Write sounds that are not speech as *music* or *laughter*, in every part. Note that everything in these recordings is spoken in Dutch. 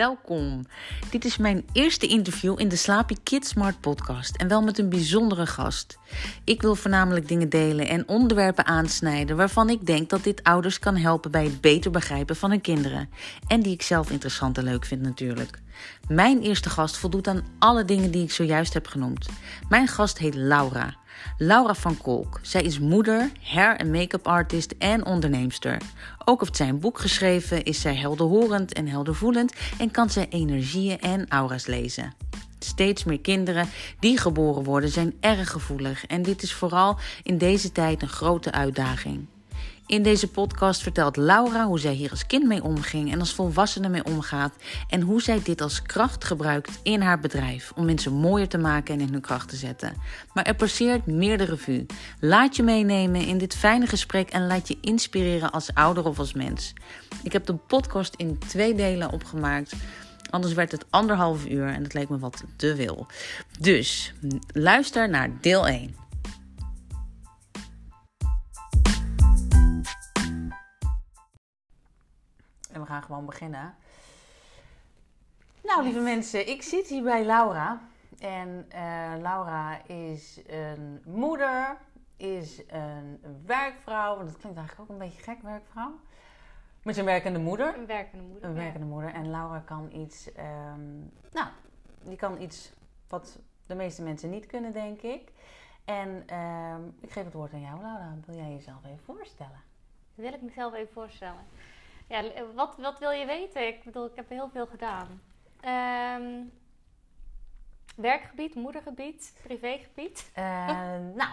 welkom. Dit is mijn eerste interview in de Slaapy Kids Smart podcast en wel met een bijzondere gast. Ik wil voornamelijk dingen delen en onderwerpen aansnijden waarvan ik denk dat dit ouders kan helpen bij het beter begrijpen van hun kinderen en die ik zelf interessant en leuk vind natuurlijk. Mijn eerste gast voldoet aan alle dingen die ik zojuist heb genoemd. Mijn gast heet Laura. Laura van Kolk. Zij is moeder, hair- en make-up artist en onderneemster. Ook heeft zij een boek geschreven, is zij helderhorend en heldervoelend en kan zij energieën en aura's lezen. Steeds meer kinderen die geboren worden zijn erg gevoelig en dit is vooral in deze tijd een grote uitdaging. In deze podcast vertelt Laura hoe zij hier als kind mee omging en als volwassene mee omgaat en hoe zij dit als kracht gebruikt in haar bedrijf om mensen mooier te maken en in hun kracht te zetten. Maar er passeert meer de. Laat je meenemen in dit fijne gesprek en laat je inspireren als ouder of als mens. Ik heb de podcast in twee delen opgemaakt. Anders werd het anderhalf uur en dat leek me wat te veel. Dus luister naar deel 1. En we gaan gewoon beginnen. Nou, lieve mensen, ik zit hier bij Laura. En uh, Laura is een moeder, is een werkvrouw. Want dat klinkt eigenlijk ook een beetje gek, werkvrouw. Met een werkende moeder. Een werkende moeder. Een ja. werkende moeder. En Laura kan iets, um, nou, die kan iets wat de meeste mensen niet kunnen, denk ik. En um, ik geef het woord aan jou, Laura. Wil jij jezelf even voorstellen? Wil ik mezelf even voorstellen. Ja, wat, wat wil je weten? Ik bedoel, ik heb heel veel gedaan. Um, werkgebied, moedergebied, privégebied? Uh, *laughs* nou,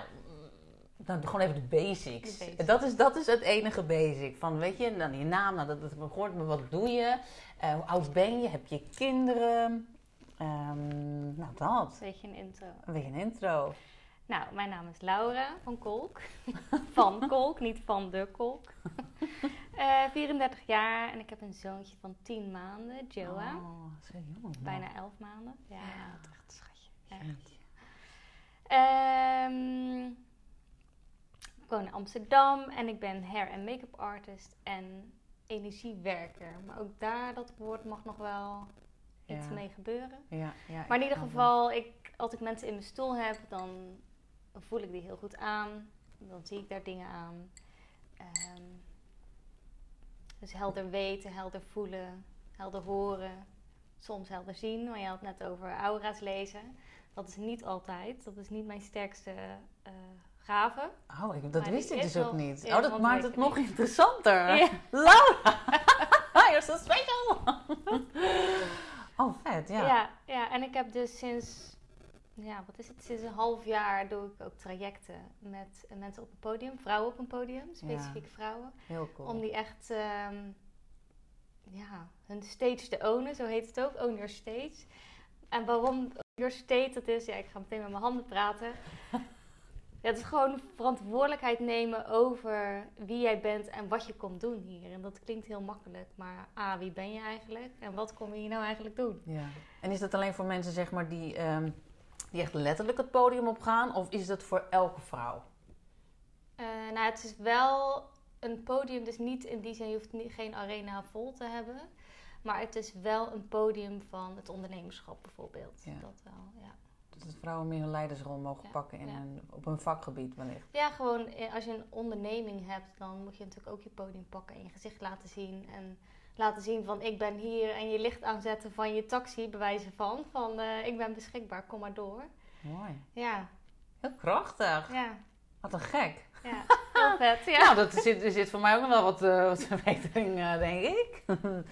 dan gewoon even de basics. de basics. Dat, is, dat is het enige basic. Van, weet je, dan je naam, nou, dat, dat hoort me, wat doe je? Uh, hoe oud ben je? Heb je kinderen? Um, nou, dat. Een beetje een intro. Een beetje een intro. Nou, mijn naam is Laura van Kolk. *laughs* van Kolk, niet van de Kolk. *laughs* uh, 34 jaar en ik heb een zoontje van 10 maanden, Joa. Oh, jong. Bijna 11 maanden. Ja, Ja. echt een schatje. Echt. Ehm, ik woon in Amsterdam en ik ben hair- en make-up artist en energiewerker. Maar ook daar, dat woord mag nog wel iets Ja. mee gebeuren. Ja, ja, Maar in ieder geval, ik, als ik mensen in mijn stoel heb, dan voel ik die heel goed aan. Dan zie ik daar dingen aan. Ehm, dus helder weten, helder voelen, helder horen. Soms helder zien, want je had het net over aura's lezen. Dat is niet altijd, dat is niet mijn sterkste eh gave. Oh, ik, dat Maar wist ik dus ook niet. Oh, dat maakt het nog interessanter. *laughs* Ja. Laura! You're so special! oh, vet, ja. Ja. ja, en ik heb dus sinds, ja, wat is het, sinds een half jaar doe ik ook trajecten met mensen op een podium, vrouwen op een podium, specifieke vrouwen. Heel cool. Om die echt, ehm, ja, hun stage te ownen, zo heet het ook, own your stage. En waarom your stage dat is, ja, ik ga meteen met mijn handen praten. Ja, *laughs* het is gewoon verantwoordelijkheid nemen over wie jij bent en wat je komt doen hier. En dat klinkt heel makkelijk, maar A, wie ben je eigenlijk? En wat kom je hier nou eigenlijk doen? Ja. En is dat alleen voor mensen zeg maar, die, ehm, die echt letterlijk het podium opgaan? Of is dat voor elke vrouw? Eh, nou, het is wel een podium, dus niet in die zin, je hoeft niet, geen arena vol te hebben. Maar het is wel een podium van het ondernemerschap bijvoorbeeld. Ja. Dat wel, ja. Dat vrouwen meer een leidersrol mogen Ja, pakken in ja. een, op een vakgebied wellicht. Ja, gewoon eh, als je een onderneming hebt, dan moet je natuurlijk ook je podium pakken en je gezicht laten zien. En laten zien van ik ben hier en je licht aanzetten van je taxi, bewijzen van. Van eh, ik ben beschikbaar, kom maar door. Mooi. Ja, Heel krachtig. ja, Wat een gek. ja. Heel vet, ja. *laughs* Nou, dat zit, er zit voor mij ook nog wel wat, eh, wat verbetering, eh, denk ik. *laughs*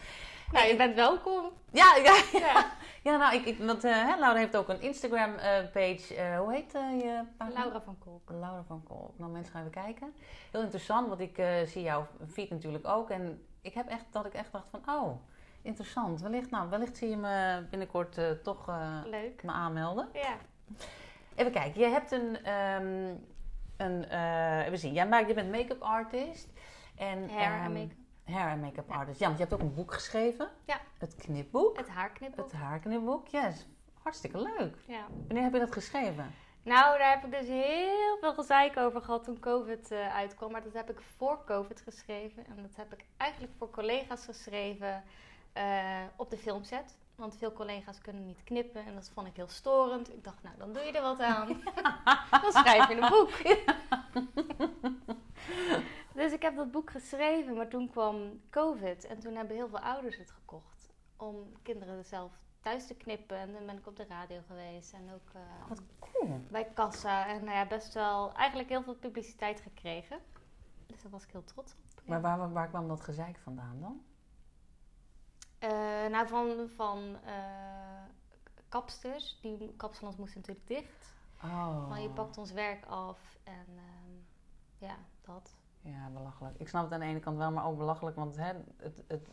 Nou, je bent welkom. ja, ja, Ja. ja, nou, ik, ik, want hè, Laura heeft ook een Instagram-page. hoe heet je pagina? Laura van Kolk. Laura van Kolk. Nou, mensen gaan even kijken. Heel interessant, want ik zie jouw feed natuurlijk ook. En ik heb echt dat ik echt dacht van, oh, interessant. Wellicht, nou, wellicht zie je me binnenkort eh, toch eh, Leuk. me aanmelden. Ja. Even kijken, je hebt een, ehm, een even zien, jij maakt, je bent make-up artist. En, Hair en make-up. Hair en make-up Ja. artist. Ja, want je hebt ook een boek geschreven. Ja. Het knipboek. Het haarknippen. Het haarknipboek. Yes, hartstikke leuk. Ja. Wanneer heb je dat geschreven? Nou, daar heb ik dus heel veel gezeik over gehad toen COVID eh, uitkwam. Maar dat heb ik voor COVID geschreven. En dat heb ik eigenlijk voor collega's geschreven. eh, op de filmset. Want veel collega's kunnen niet knippen en dat vond ik heel storend. Ik dacht, nou, dan doe je er wat aan. *laughs* dan schrijf je een boek. *laughs* dus ik heb dat boek geschreven, maar toen kwam COVID. En toen hebben heel veel ouders het gekocht. Om kinderen zelf thuis te knippen. En dan ben ik op de radio geweest. En ook eh, Wat cool. bij Kassa. En nou ja, best wel eigenlijk heel veel publiciteit gekregen. Dus daar was ik heel trots op. ja. Maar waar, waar kwam dat gezeik vandaan dan? Eh, nou, van, van eh, kapsters. Die kapsalons moesten natuurlijk dicht. Oh. Van je pakt ons werk af en ehm, ja, dat. Ja, belachelijk. Ik snap het aan de ene kant wel, maar ook belachelijk. Want hè, het, het,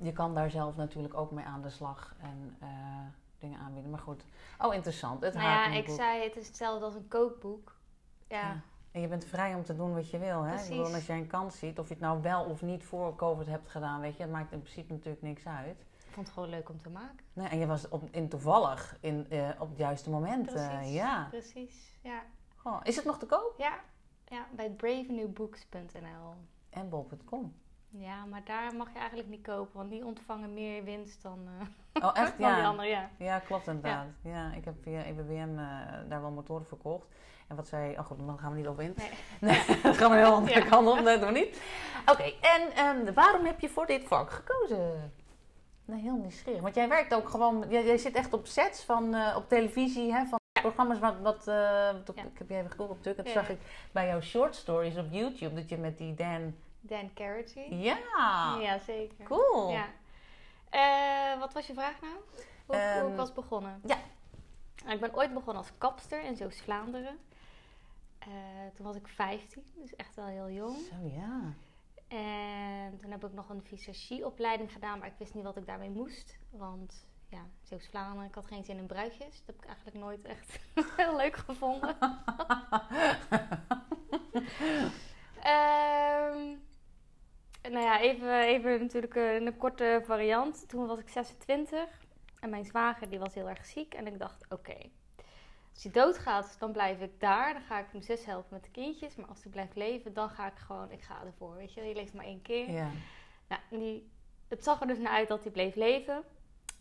je kan daar zelf natuurlijk ook mee aan de slag en eh, dingen aanbieden. Maar goed. Oh, interessant. Het nou ja, ik zei het is hetzelfde als een kookboek. Ja, Ja. En je bent vrij om te doen wat je wil. Hè? Ik Precies. bedoel, als jij een kans ziet, of je het nou wel of niet voor COVID hebt gedaan, weet je, het maakt in principe natuurlijk niks uit. ik vond het gewoon leuk om te maken. Nee, en je was op, in toevallig in, eh, op het juiste moment. eh, Precies. ja. Precies, ja. Goh, is het nog te koop? Ja, ja bij bravenewbooks.nl. En bol.com. Ja, maar daar mag je eigenlijk niet kopen, want die ontvangen meer winst dan, eh, Oh, echt? *laughs* dan die Ja. andere, ja. Ja, klopt inderdaad. Ja. ik heb via EBBM eh, daar wel motoren verkocht. En wat zij... Oh goed, dan gaan we niet op in. Nee. *laughs* Nee, dan gaan we heel andere *laughs* Ja. kant op. Dat doen we niet. Oké, en ehm, waarom heb je voor dit vak gekozen? Nee, heel nieuwsgierig. Want jij werkt ook gewoon... Jij, jij zit echt op sets van, eh, op televisie, hè, van programma's wat... wat wat- Ja. Ik heb je even gegoogeld natuurlijk. En toen Ja. zag ik bij jouw short stories op YouTube... dat je met die Dan... Dan Carity. Ja, Ja, zeker. cool. Ja. Eh, wat was je vraag nou? Hoe, hoe Ehm, ik was begonnen? ja. Nou, ik ben ooit begonnen als kapster in Zeeuws-Vlaanderen. Eh, toen was ik 15, dus echt wel heel jong. Zo, ja. En toen heb ik nog een visagieopleiding gedaan, maar ik wist niet wat ik daarmee moest. Want ja, Zeeuws-Vlaanderen, ik had geen zin in bruidjes. Dat heb ik eigenlijk nooit echt *laughs* heel leuk gevonden. *laughs* Ehm, nou ja, even, even natuurlijk een korte variant. Toen was ik 26 en mijn zwager die was heel erg ziek. En ik dacht, oké, als hij doodgaat, dan blijf ik daar. Dan ga ik mijn zus helpen met de kindjes. Maar als hij blijft leven, dan ga ik gewoon, ik ga ervoor. Weet je, je leeft maar één keer. Ja. Nou, die, het zag er dus naar uit dat hij bleef leven.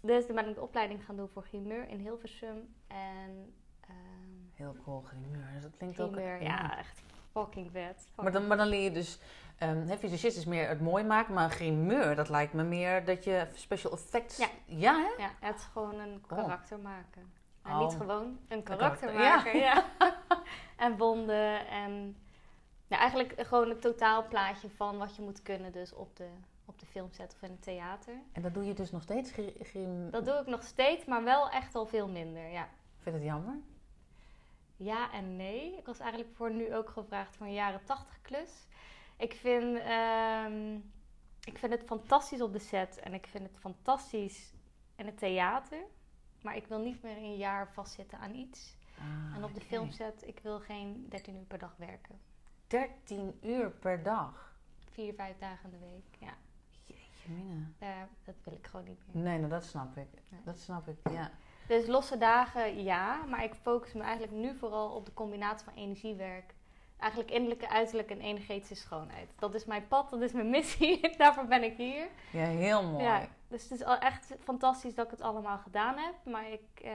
Dus toen ben ik de opleiding gaan doen voor grimeur in Hilversum. En ehm Heel cool, grimeur. Dus dat klinkt ook... grimeur, ja, echt fucking vet. Maar dan, maar dan leer je dus... ehm hè, visagist is meer het mooi maken, maar grimeur, dat lijkt me meer dat je special effects... Ja. Ja, hè? Ja, het is gewoon een Cool. karakter maken. En Oh. niet gewoon een karakter ja. maken, ja. *laughs* en wonden en ja, eigenlijk gewoon het totaalplaatje van wat je moet kunnen dus op de, op de filmset of in het theater. En dat doe je dus nog steeds, gri- grim... Dat doe ik nog steeds, maar wel echt al veel minder, ja. Vind je het jammer? Ja en nee. Ik was eigenlijk voor nu ook gevraagd voor een jaren 80 klus. Ik vind, ehm, ik vind het fantastisch op de set en ik vind het fantastisch in het theater. Maar ik wil niet meer een jaar vastzitten aan iets. Ah, en op de filmset, ik wil geen 13 uur per dag werken. 13 uur per dag. Vier, vijf dagen in de week. Ja, Jeetje mina. daar, dat wil ik gewoon niet meer. Nee, nou dat snap ik. Nee. Dat snap ik, ja. Dus losse dagen, ja. Maar ik focus me eigenlijk nu vooral op de combinatie van energiewerk. Eigenlijk innerlijke, uiterlijke en energetische schoonheid. Dat is mijn pad, dat is mijn missie. *laughs* Daarvoor ben ik hier. Ja, heel mooi. Ja, dus het is al echt fantastisch dat ik het allemaal gedaan heb. Maar ik, eh,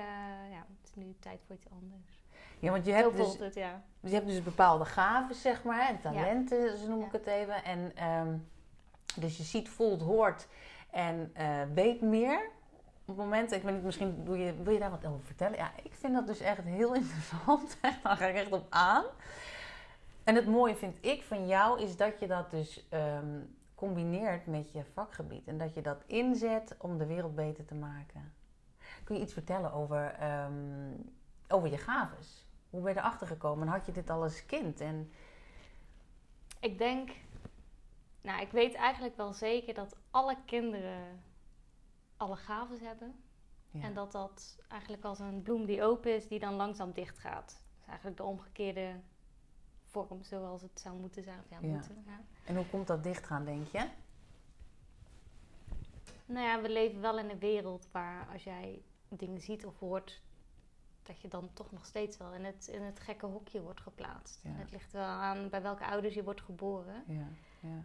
ja, het is nu tijd voor iets anders. Ja, want je hebt, dus, het, ja. je hebt dus bepaalde gaven, zeg maar, en talenten, zo noem ik het even. En, ehm, dus je ziet, voelt, hoort en eh, weet meer. Op het moment, ik weet niet, misschien doe je, wil je daar wat over vertellen? Ja, ik vind dat dus echt heel *laughs* interessant. Daar ga ik echt op aan. En het mooie vind ik van jou is dat je dat dus ehm, combineert met je vakgebied. En dat je dat inzet om de wereld beter te maken. Kun je iets vertellen over, ehm, over je gaves? Hoe ben je erachter gekomen? En had je dit al als kind? En, Ik denk, nou, ik weet eigenlijk wel zeker dat alle kinderen alle gaven hebben. ja. En dat dat eigenlijk als een bloem die open is, die dan langzaam dicht gaat. Dat is eigenlijk de omgekeerde vorm zoals het zou moeten zijn. Of ja, Ja. moeten. Ja. en hoe komt dat dichtgaan, denk je? Nou ja, we leven wel in een wereld waar als jij dingen ziet of hoort, dat je dan toch nog steeds wel in het, in het gekke hokje wordt geplaatst. Ja. Het ligt wel aan bij welke ouders je wordt geboren. Ja, ja.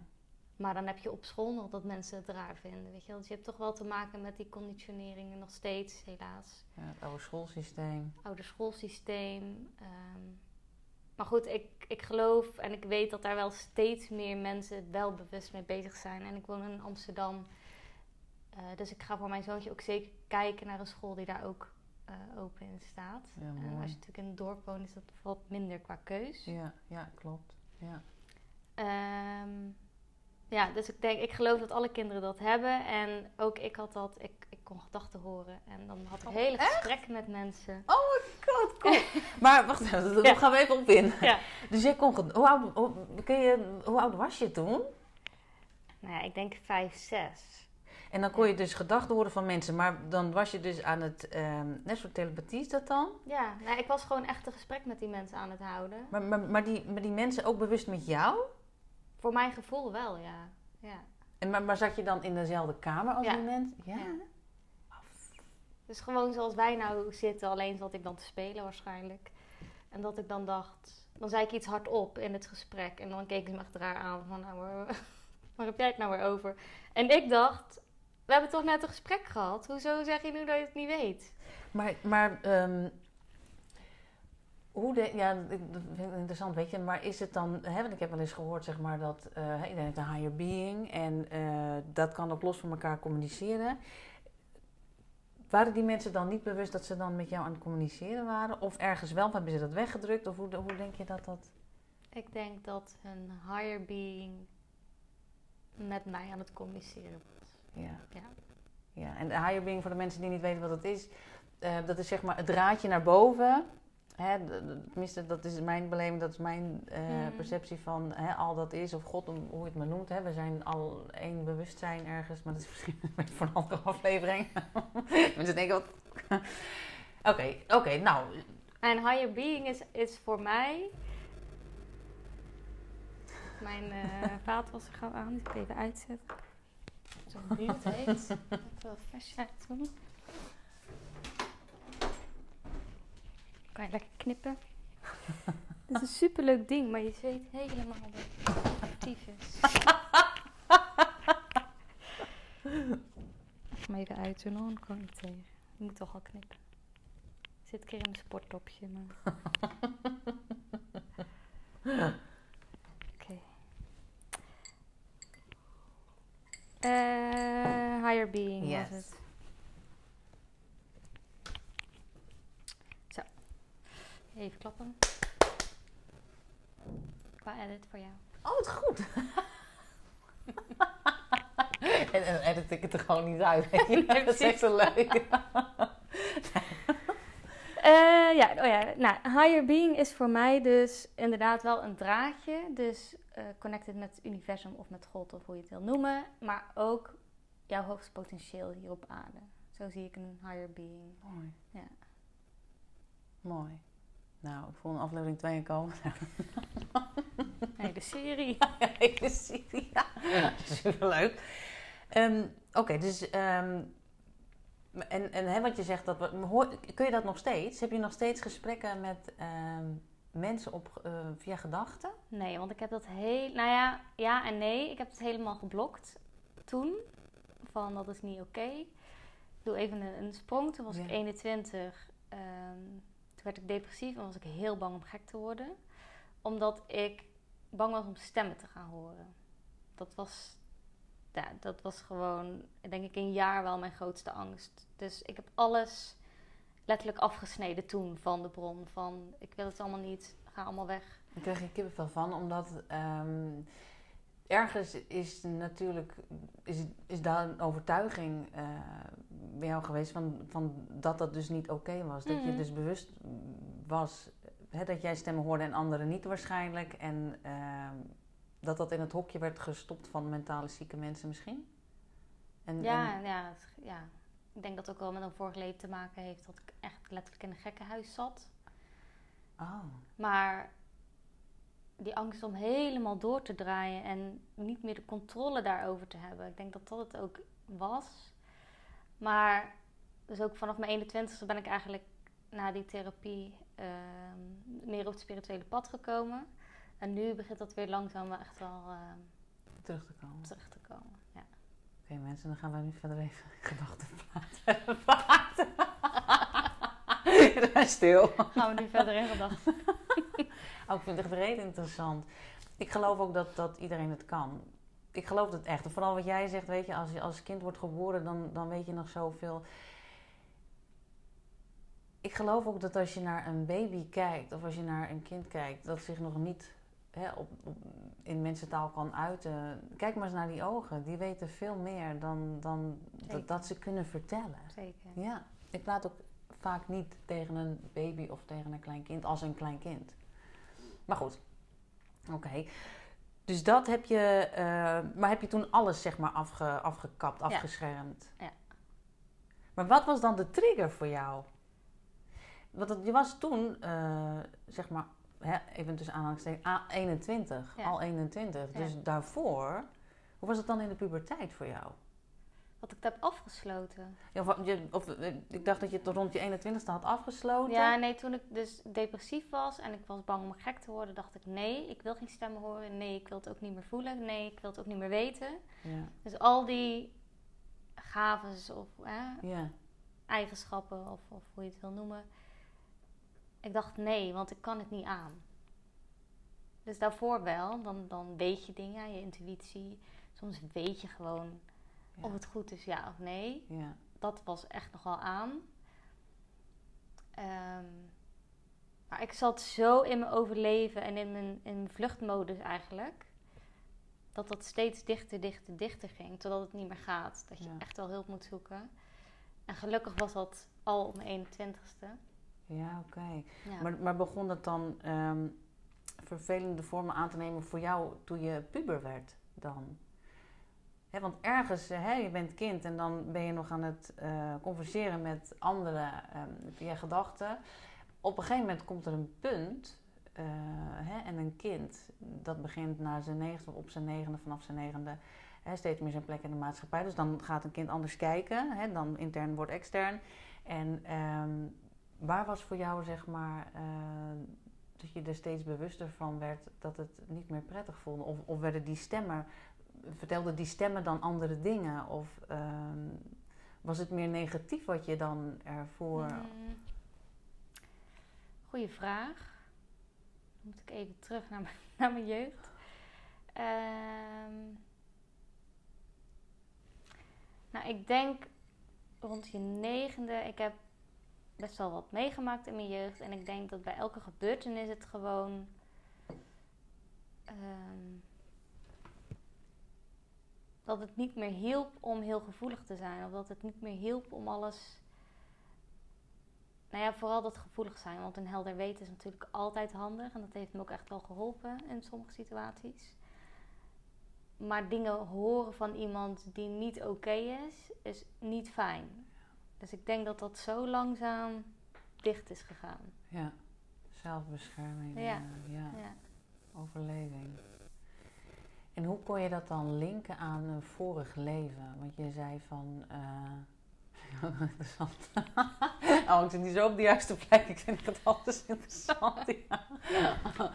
Maar dan heb je op school nog dat mensen het raar vinden, weet je. Dus je hebt toch wel te maken met die conditioneringen nog steeds, helaas. Ja, het oude schoolsysteem. Oude schoolsysteem. ehm. Maar goed, ik, ik geloof en ik weet dat daar wel steeds meer mensen wel bewust mee bezig zijn. En ik woon in Amsterdam. Eh, dus ik ga voor mijn zoontje ook zeker kijken naar een school die daar ook eh, open in staat. Ja, en als je natuurlijk in het dorp woont, is dat wat minder qua keus. Ja, ja, klopt. Ja. Ehm, ja, dus ik denk, ik geloof dat alle kinderen dat hebben. En ook ik had dat, ik, ik kon gedachten horen. En dan had ik Oh, hele gesprekken met mensen. Oh god, cool. *laughs* maar wacht even, daar gaan we even op in. Dus jij kon... Hoe oud, hoe, kun je, hoe oud was je toen? Nou ja, ik denk vijf, zes. En dan kon je dus gedachten horen van mensen. Maar dan was je dus aan het... ehm net zo'n telepathie is dat dan? Ja, nou, ik was gewoon echt een gesprek met die mensen aan het houden. Maar, maar, maar, die, maar die mensen ook bewust met jou? Voor mijn gevoel wel, ja. ja. En, maar, maar zat je dan in dezelfde kamer als Ja. die mensen? Ja. Ja. Dus gewoon zoals wij nou zitten, alleen zat ik dan te spelen waarschijnlijk. En dat ik dan dacht, dan zei ik iets hardop in het gesprek. En dan keken ze me echt aan van, nou, waar, *laughs* waar heb jij het nou weer over? En ik dacht, we hebben toch net een gesprek gehad? Hoezo zeg je nu dat je het niet weet? Maar, maar ehm, hoe de, ja, ik- vind ik interessant, weet je, maar is het dan, hè, want ik heb wel eens gehoord, zeg maar, dat eh iedereen heeft een higher being en eh, dat kan ook los van elkaar communiceren. Waren die mensen dan niet bewust dat ze dan met jou aan het communiceren waren? Of ergens wel, hebben ze dat weggedrukt? Of hoe, hoe denk je dat dat... Ik denk dat een higher being met mij aan het communiceren was. Ja. Ja. ja. En de higher being, voor de mensen die niet weten wat dat is, eh, dat is zeg maar het draadje naar boven. Hè, tenminste, dat is mijn beleving, dat is mijn eh, Mhm. perceptie van hè, al dat is, of God, hoe hoe je het maar noemt. Hè. We zijn al één bewustzijn ergens, maar dat is misschien *laughs* een beetje voor een andere aflevering. *laughs* Mensen denken, wat... *laughs* Oké, oké, nou, En higher being is, is voor mij. Mijn eh vaatwasser gaat aan, die ik even uitzetten. Zo'n heet. Even wel vers uit doen. Kan je lekker knippen. Het is een superleuk ding, maar je weet helemaal dat actief is. Maar even uit dan kan ik tegen. Ik moet toch al knippen. Ik zit een keer in mijn sporttopje, maar... Oké. Eh, higher being Yes. was het. Even klappen. Qua edit voor jou. oh, wat goed. *laughs* en dan edit ik het er gewoon niet uit. Nee, *laughs* dat is echt zo leuk. *laughs* Eh, ja, oh ja, nou, higher being is voor mij dus inderdaad wel een draadje. Dus eh, connected met het universum of met God of hoe je het wil noemen. Maar ook jouw hoogste potentieel hier op aarde. Zo zie ik een higher being. Mooi. Ja. Mooi. Nou, ik voel een aflevering 2 komen. *laughs* Nee, de serie. Ja, hele serie. Ja. *laughs* Superleuk. Ehm Oké, dus... ehm, en, en hè, wat je zegt, dat, we- hoor, kun je dat nog steeds? Heb je nog steeds gesprekken met ehm, mensen op, eh, via gedachten? Nee, want ik heb dat heel... Nou ja, ja en nee. Ik heb het helemaal geblokt toen. Van, dat is niet oké. Ik doe even een, een sprong. Toen was ik Ja. 21. Werd ik depressief en was ik heel bang om gek te worden. Omdat ik bang was om stemmen te gaan horen. Dat was... Ja, dat was gewoon, denk ik, een jaar wel mijn grootste angst. Dus ik heb alles letterlijk afgesneden toen van de bron. Van, ik wil het allemaal niet, ga allemaal weg. Daar krijg je kippenvel van, omdat ehm, ergens is natuurlijk is, is daar een overtuiging eh, bij jou geweest van, van dat dat dus niet oké was. Dat je Mhm. dus bewust was hè, dat jij stemmen hoorde en anderen niet waarschijnlijk. En ehm, dat dat in het hokje werd gestopt van mentale zieke mensen misschien. En, Ja, en- ja, het- ja, ik denk dat het ook wel met een vorig leven te maken heeft dat ik echt letterlijk in een gekkenhuis zat. oh, Maar die angst om helemaal door te draaien en niet meer de controle daarover te hebben, ik denk dat dat het ook was. Maar dus ook vanaf mijn 21ste ben ik eigenlijk na die therapie ehm, meer op het spirituele pad gekomen. En nu begint dat weer langzaam echt wel ehm, terug te komen. terug te komen. Ja. Oké mensen, dan gaan we nu verder even *laughs* gedachten praten. *laughs* stil. Gaan we nu verder in gedachten. *laughs* Oh, ik vind het echt interessant. Ik geloof ook dat, dat iedereen het kan. Ik geloof het echt. Vooral wat jij zegt, weet je, als je als kind wordt geboren, dan, dan weet je nog zoveel. Ik geloof ook dat als je naar een baby kijkt, of als je naar een kind kijkt, dat zich nog niet hè, op, op, in mensentaal kan uiten. Kijk maar eens naar die ogen. Die weten veel meer dan, dan dat, dat ze kunnen vertellen. Zeker. Ja, ik praat ook vaak niet tegen een baby of tegen een klein kind als een klein kind. Maar goed, oké. Dus dat heb je, eh, maar heb je toen alles zeg maar afge, afgekapt, afgeschermd? Ja. Maar wat was dan de trigger voor jou? Want het- je was toen, eh, zeg maar, hè, even tussen aanhalingstekens, a- 21, Ja. al 21. Ja. Dus daarvoor, hoe was het dan in de puberteit voor jou? Wat ik heb afgesloten. Ja, of, je, of, ik dacht dat je het rond je 21ste had afgesloten. Ja, nee, toen ik dus depressief was en ik was bang om gek te worden, dacht ik nee, ik wil geen stemmen horen. Nee, ik wil het ook niet meer voelen. Nee, ik wil het ook niet meer weten. Ja, Dus al die gaves of hè, ja, eigenschappen of, of hoe je het wil noemen. Ik dacht nee, want ik kan het niet aan. Dus daarvoor wel, dan, dan weet je dingen, je intuïtie. Soms weet je gewoon. Of het goed is, ja of nee. ja, Dat was echt nogal aan. Ehm, maar ik zat zo in mijn overleven en in mijn, in mijn vluchtmodus eigenlijk. Dat dat steeds dichter, dichter, dichter ging. Totdat het niet meer gaat. Dat je Ja. echt wel hulp moet zoeken. En gelukkig was dat al op mijn 21ste. ja oké. Ja. Maar, maar begon het dan ehm, vervelende vormen aan te nemen voor jou toen je puber werd dan? Want ergens, eh, je bent kind en dan ben je nog aan het eh, converseren met anderen ehm, via gedachten. Op een gegeven moment komt er een punt eh, en een kind dat begint na zijn negende, op zijn negende, vanaf zijn negende, steeds meer zijn plek in de maatschappij. Dus dan gaat een kind anders kijken, dan intern wordt extern. En ehm, waar was voor jou, zeg maar, dat je er steeds bewuster van werd dat het niet meer prettig voelde? Of, of werden die stemmen, vertelden die stemmen dan andere dingen? Of ehm, was het meer negatief wat je dan ervoor... Mm. Goeie vraag. Dan moet ik even terug naar mijn, *laughs* naar mijn jeugd. Ehm, nou, ik denk rond je negende. Ik heb best wel wat meegemaakt in mijn jeugd. En ik denk dat bij elke gebeurtenis het gewoon. ehm, dat het niet meer hielp om heel gevoelig te zijn. Of dat het niet meer hielp om alles nou ja, vooral dat gevoelig zijn. Want een helder weten is natuurlijk altijd handig. En dat heeft me ook echt wel geholpen in sommige situaties. Maar dingen horen van iemand die niet oké is, is niet fijn. Dus ik denk dat dat zo langzaam dicht is gegaan. Ja, zelfbescherming, Ja. eh, ja, Ja. overleving. En hoe kon je dat dan linken aan een vorig leven? Want je zei van... eh, *laughs* interessant. *laughs* oh, ik zit niet zo op de juiste plek. Ik vind het alles interessant. ja.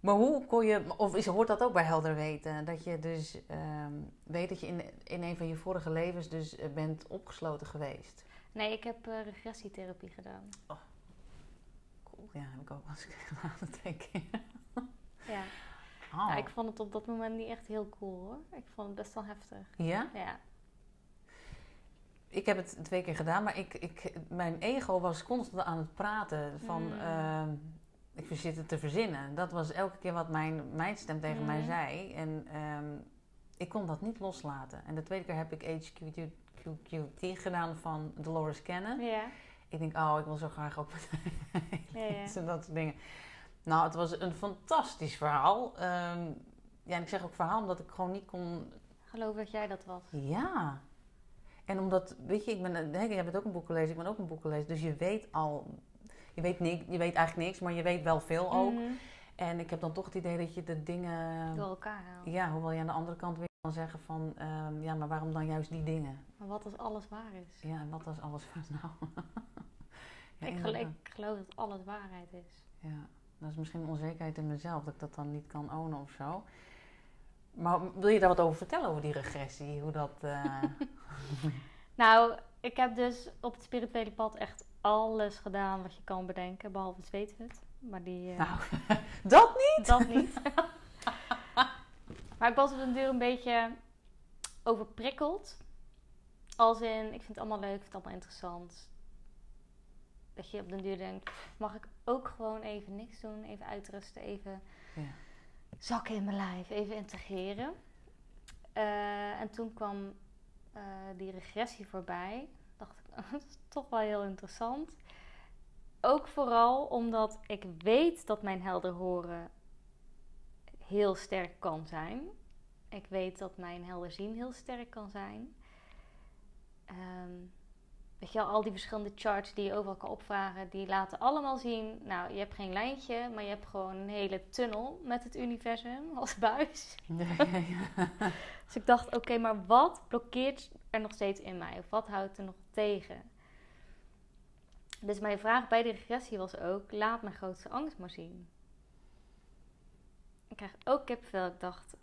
Maar hoe kon je... Of is, hoort dat ook bij helder weten? Dat je dus ehm, weet dat je in, in een van je vorige levens dus eh, bent opgesloten geweest. Nee, ik heb eh, regressietherapie gedaan. Cool. Ja, heb ik ook wel eens *laughs* gedaan, twee keer. Ja. Ik vond het op dat moment niet echt heel cool hoor. Ik vond het best wel heftig. Ja? Ja. Ik heb het twee keer gedaan, maar ik, ik, mijn ego was constant aan het praten van... Mm. ehm, ik zit het te verzinnen. Dat was elke keer wat mijn, mijn stem tegen mij Mm. zei. En ehm, ik kon dat niet loslaten. En de tweede keer heb ik HQQT gedaan van Dolores Cannon. Ja. Ik denk, oh, ik wil zo graag ook met Ja, ja. en *laughs* dat soort dingen. Nou, het was een fantastisch verhaal. Ehm, ja, en ik zeg ook verhaal omdat ik gewoon niet kon Geloof dat jij dat was. ja. En omdat, weet je, ik ben, jij bent ook een boek gelezen, ik ben ook een boek gelezen. Dus je weet al, je weet, niks, je weet eigenlijk niks, maar je weet wel veel ook. Mhm. En ik heb dan toch het idee dat je de dingen, Door elkaar halen. ja, hoewel je aan de andere kant weer kan zeggen van, ehm, ja, maar waarom dan juist die dingen? Maar wat als alles waar is? Ja, en wat als alles van nou? *laughs* ja, ik, gel- inderdaad. ik geloof dat alles waarheid is. Ja, dat is misschien een onzekerheid in mezelf, dat ik dat dan niet kan ownen of zo. Maar wil je daar wat over vertellen, over die regressie? Hoe dat... eh, *laughs* Nou, ik heb dus op het spirituele pad echt alles gedaan wat je kan bedenken, behalve zweethut. Maar die... eh, Nou, *laughs* dat niet? Dat niet. *laughs* maar ik was op den duur een beetje overprikkeld. Als in, ik vind het allemaal leuk, ik vind het allemaal interessant. Dat je op den duur denkt, "Pff, mag ik ook gewoon even niks doen? Even uitrusten, even Ja. zakken in mijn lijf, even integreren. Eh, en toen kwam eh, die regressie voorbij. Dacht ik, *laughs* dat is toch wel heel interessant. Ook vooral omdat ik weet dat mijn helder horen heel sterk kan zijn. Ik weet dat mijn helder zien heel sterk kan zijn. Ehm, weet je wel, al die verschillende charts die je overal kan opvragen, die laten allemaal zien, nou, je hebt geen lijntje, maar je hebt gewoon een hele tunnel met het universum als buis. Ja, ja, ja. Dus ik dacht, oké, maar wat blokkeert er nog steeds in mij? Of wat houdt er nog tegen? Dus mijn vraag bij de regressie was ook, laat mijn grootste angst maar zien. Ik krijg ook kipvel. Ik dacht,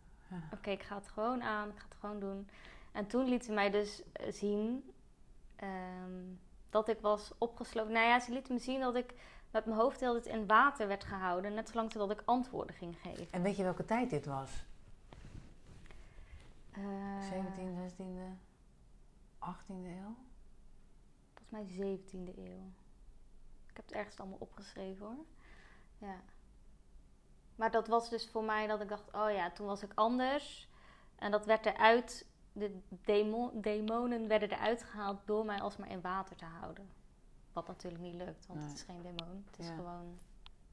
oké, ik ga het gewoon aan, ik ga het gewoon doen. En toen liet ze mij dus eh, zien ehm, dat ik was opgesloten. Nou ja, ze liet me zien dat ik met mijn hoofd heel in water werd gehouden. Net zolang totdat ik antwoorden ging geven. En weet je welke tijd dit was? Eh, 17e, 16e, 18e eeuw? Volgens mij 17e eeuw. Ik heb het ergens allemaal opgeschreven hoor. Ja. Maar dat was dus voor mij dat ik dacht, oh ja, toen was ik anders. En dat werd eruit, de demo- demonen werden eruit gehaald door mij alsmaar in water te houden. Wat natuurlijk niet lukt, want Nee. het is geen demon. Het is Ja. gewoon,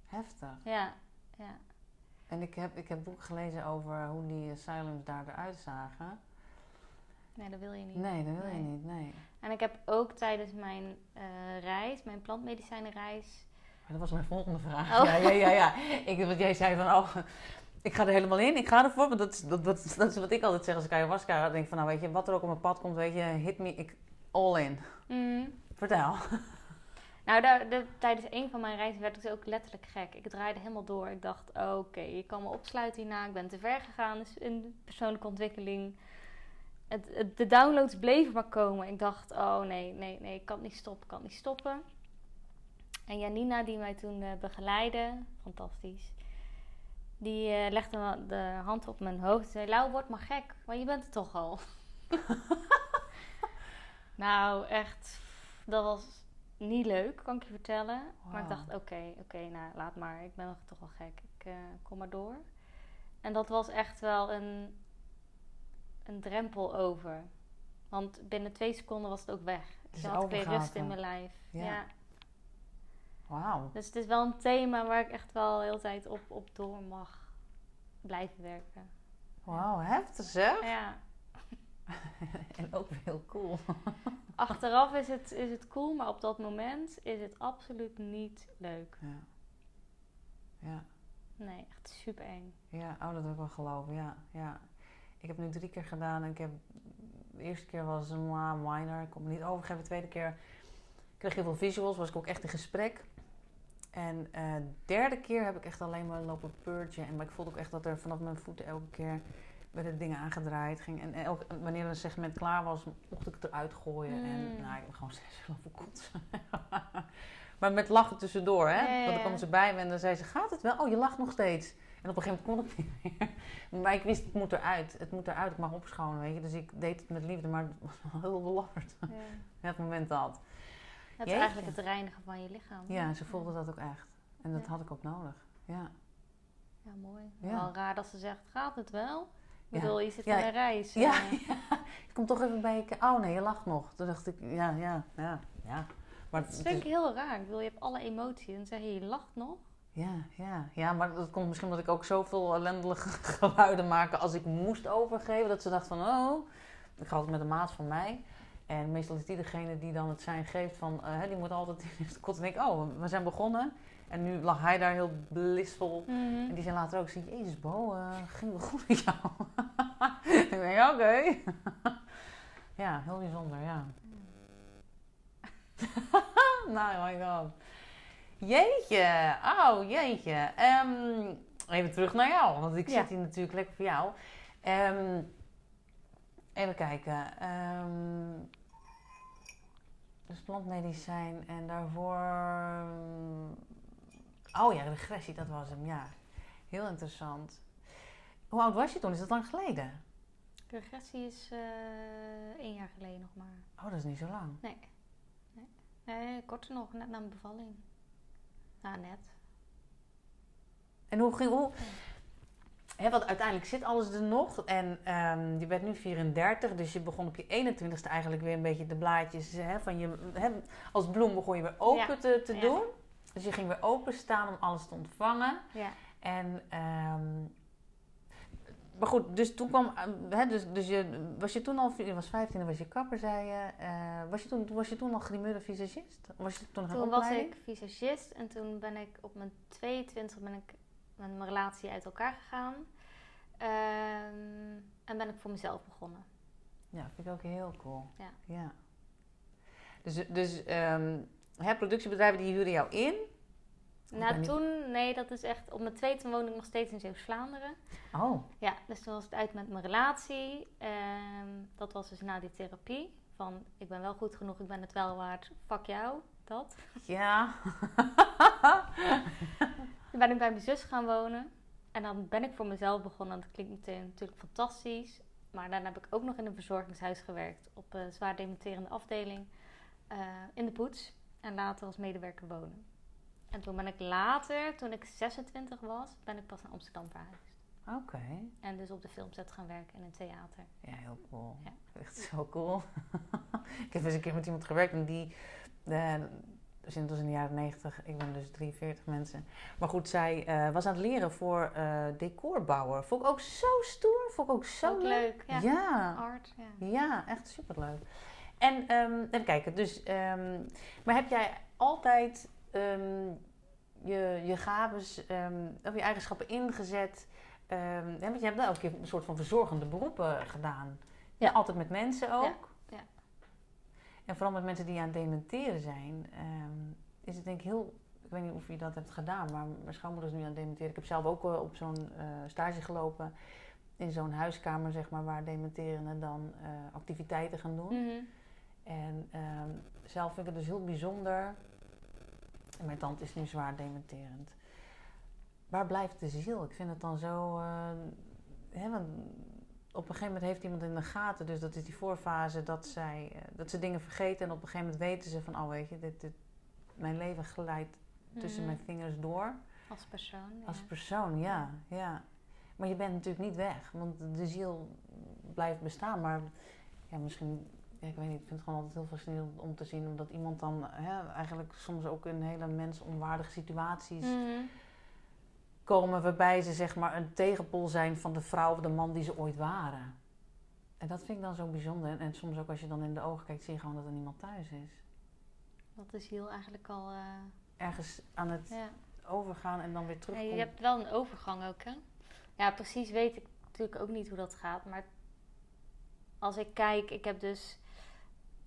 Heftig. ja, ja. En ik heb, ik heb boek gelezen over hoe die asylums daar eruit zagen. Nee, dat wil je niet. Nee, dat wil je niet, nee. En ik heb ook tijdens mijn eh, reis, mijn plantmedicijnenreis, Maar dat was mijn volgende vraag. Oh. Ja, ja, ja, ja. Ik, want jij zei van, oh, ik ga er helemaal in. Ik ga ervoor. Want dat, is- dat, dat, is- dat is wat ik altijd zeg als ik ayahuasca denk van, nou weet je, wat er ook op mijn pad komt, weet je, hit me, ik, all in. Mhm. Vertel. *laughs* Nou, daar, de- tijdens een van mijn reizen werd ik dus ook letterlijk gek. Ik draaide helemaal door. Ik dacht, oké, je kan me opsluiten hierna. Ik ben te ver gegaan dus in persoonlijke ontwikkeling. Het, het- de downloads bleven maar komen. Ik dacht, oh nee, nee, nee, ik kan het niet stoppen, ik kan het niet stoppen. En Janina, die mij toen eh, begeleidde, fantastisch. Die eh, legde de hand op mijn hoofd en zei, Lau, word maar gek, want je bent het toch al. *laughs* nou, echt, dat was niet leuk, kan ik je vertellen. Maar ik dacht, oké, oké, nou, laat maar. Ik ben nog toch wel gek. Ik eh, kom maar door. En dat was echt wel een, een drempel over. Want binnen twee seconden was het ook weg. Dus had ik weer rust in mijn lijf. Ja. Ja. Wauw. Dus het is wel een thema waar ik echt wel de hele tijd op, op door mag blijven werken. Wauw, heftig zeg. Ja. *laughs* En ook heel cool. *laughs* Achteraf is het, is het cool, maar op dat moment is het absoluut niet leuk. Ja. Ja. Nee, echt super eng. Ja, oh, dat wil ik wel geloven, ja. ja. Ik heb nu drie keer gedaan en ik heb... De eerste keer was een minor, ik kon me niet overgeven. De tweede keer kreeg je veel visuals, was ik ook echt in gesprek. En de derde keer heb ik echt alleen maar lopen purgen. En maar ik voelde ook echt dat er vanaf mijn voeten elke keer werden dingen aangedraaid. Ging. En elke, wanneer een segment klaar was, mocht ik het eruit gooien. En Mm. nou, ik heb gewoon *laughs* steeds lopen kotsen. *laughs* maar met lachen tussendoor, hè. Ja, ja, Want dan kwam ze bij me en dan zei ze, gaat het wel? Oh, je lacht nog steeds. En op een gegeven moment kon ik niet meer. *laughs* Maar ik wist, het moet eruit. Het moet eruit, ik mag opschonen, weet je. Dus ik deed het met liefde, maar het was wel heel belabberd. Ja. Het moment dat. Het is eigenlijk het reinigen van je lichaam. Ja, ze voelde dat ook echt. En dat had ik ook nodig. Ja. Ja, mooi. Wel raar dat ze zegt, gaat het wel? Ik bedoel, je zit in een reis. Ja, eh. *laughs* ja. Ik kom toch even bij je... Oh nee, je lacht nog. Toen dacht ik, ja, ja, ja, ja. Maar Dat het vind ik heel raar. Ik bedoel, je hebt alle emoties en zeg je, je lacht nog. ja, ja, ja, maar dat komt misschien omdat ik ook zoveel ellendige *laughs* geluiden maak als ik moest overgeven. Dat ze dacht van, oh, ik ga altijd met een maat van mij. En meestal is die degene die dan het zijn geeft van, eh, die moet altijd kot. En denk ik, oh, we zijn begonnen. En nu lag hij daar heel blissvol. En die zei later ook, zei, Jezus Bo, eh, ging wel goed met jou? *laughs* ik denk, oké. *laughs* ja, heel bijzonder, ja. *laughs* nou, my god. Jeetje, oh jeetje. Ehm, even terug naar jou, want ik Ja. zit hier natuurlijk lekker voor jou. Ehm, even kijken. Ehm, dus plantmedicijn en daarvoor... Oh ja, regressie, dat was hem, ja. Heel interessant. Hoe oud was je toen? Is dat lang geleden? Regressie is uh, één jaar geleden nog maar. Oh, dat is niet zo lang. Nee. Nee, nee korter nog, net na mijn bevalling. Nou, net. En hoe ging... Hoe... He, want uiteindelijk zit alles er nog. En um, je bent nu 34, dus je begon op je 21ste eigenlijk weer een beetje de blaadjes he, van je. He, als bloem begon je weer open te, te doen. Dus je ging weer openstaan om alles te ontvangen. Ja. En, um, maar goed, dus toen kwam. He, dus, dus je, was je toen al. Je was 15 en was je kapper, zei je. Uh, was, je toen, was je toen al grimeur visagist? Was je toen toen was ik visagist en toen ben ik op mijn 22 ben ik met mijn relatie uit elkaar gegaan. Um, en ben ik voor mezelf begonnen. Ja, vind ik ook heel cool. Ja. ja. Dus, dus um, hè, productiebedrijven die huren jou in? Nou, toen, nee, dat is echt. Op mijn tweede woonde ik nog steeds in Zeeuws-Vlaanderen. Oh. Ja, dus toen was het uit met mijn relatie. Um, dat was dus na die therapie. Van ik ben wel goed genoeg, ik ben het wel waard. Fuck jou, dat. Ja. *laughs* toen ben ik bij mijn zus gaan wonen. En dan ben ik voor mezelf begonnen. Dat klinkt meteen natuurlijk fantastisch. Maar daarna heb ik ook nog in een verzorgingshuis gewerkt. Op een zwaar dementerende afdeling. Uh, in de poets. En later als medewerker wonen. En toen ben ik later, toen ik 26 was, ben ik pas naar Amsterdam verhuisd. Oké. En dus op de filmset gaan werken in een theater. Ja, heel cool. Ja. Echt zo cool. *laughs* ik heb eens een keer met iemand gewerkt en die... Uh, dus het was in de jaren 90, ik ben dus 43 mensen. Maar goed, zij uh, was aan het leren voor uh, decorbouwer. Vond ik ook zo stoer, vond ik ook zo ook leuk. Ja. ja. Art, ja. Ja, echt superleuk. En um, even kijken, dus... Um, maar heb jij altijd um, je, je gaves of je eigenschappen ingezet... Um, want je hebt elke keer een soort van verzorgende beroepen gedaan. Ja. altijd met mensen ook. En vooral met mensen die aan het dementeren zijn, um, is het denk ik heel. Ik weet niet of je dat hebt gedaan, maar mijn schoonmoeder is nu aan het dementeren. Ik heb zelf ook uh, op zo'n uh, stage gelopen in zo'n huiskamer, zeg maar, waar dementerenden dan uh, activiteiten gaan doen. Mm -hmm. En um, zelf vind ik het dus heel bijzonder. En mijn tante is nu zwaar dementerend. Waar blijft de ziel? Ik vind het dan zo. Hè, want op een gegeven moment heeft iemand in de gaten, dus dat is die voorfase, dat, zij, dat ze dingen vergeten. En op een gegeven moment weten ze van, oh weet je, dit, dit, mijn leven glijdt tussen mm. mijn vingers door. Als persoon, ja. Als persoon, ja, ja. Maar je bent natuurlijk niet weg, want de ziel blijft bestaan. Maar ja, misschien, ja, ik weet niet, ik vind het gewoon altijd heel fascinerend om te zien... omdat iemand dan hè, eigenlijk soms ook in hele mensonwaardige situaties... Mm. Komen waarbij ze zeg maar een tegenpol zijn van de vrouw of de man die ze ooit waren. En dat vind ik dan zo bijzonder. En soms ook als je dan in de ogen kijkt, zie je gewoon dat er niemand thuis is. Dat de ziel eigenlijk al... Uh... Ergens aan het ja. overgaan en dan weer. Ja, je hebt wel een overgang ook, hè? Ja, precies weet ik natuurlijk ook niet hoe dat gaat. Maar als ik kijk, ik heb dus...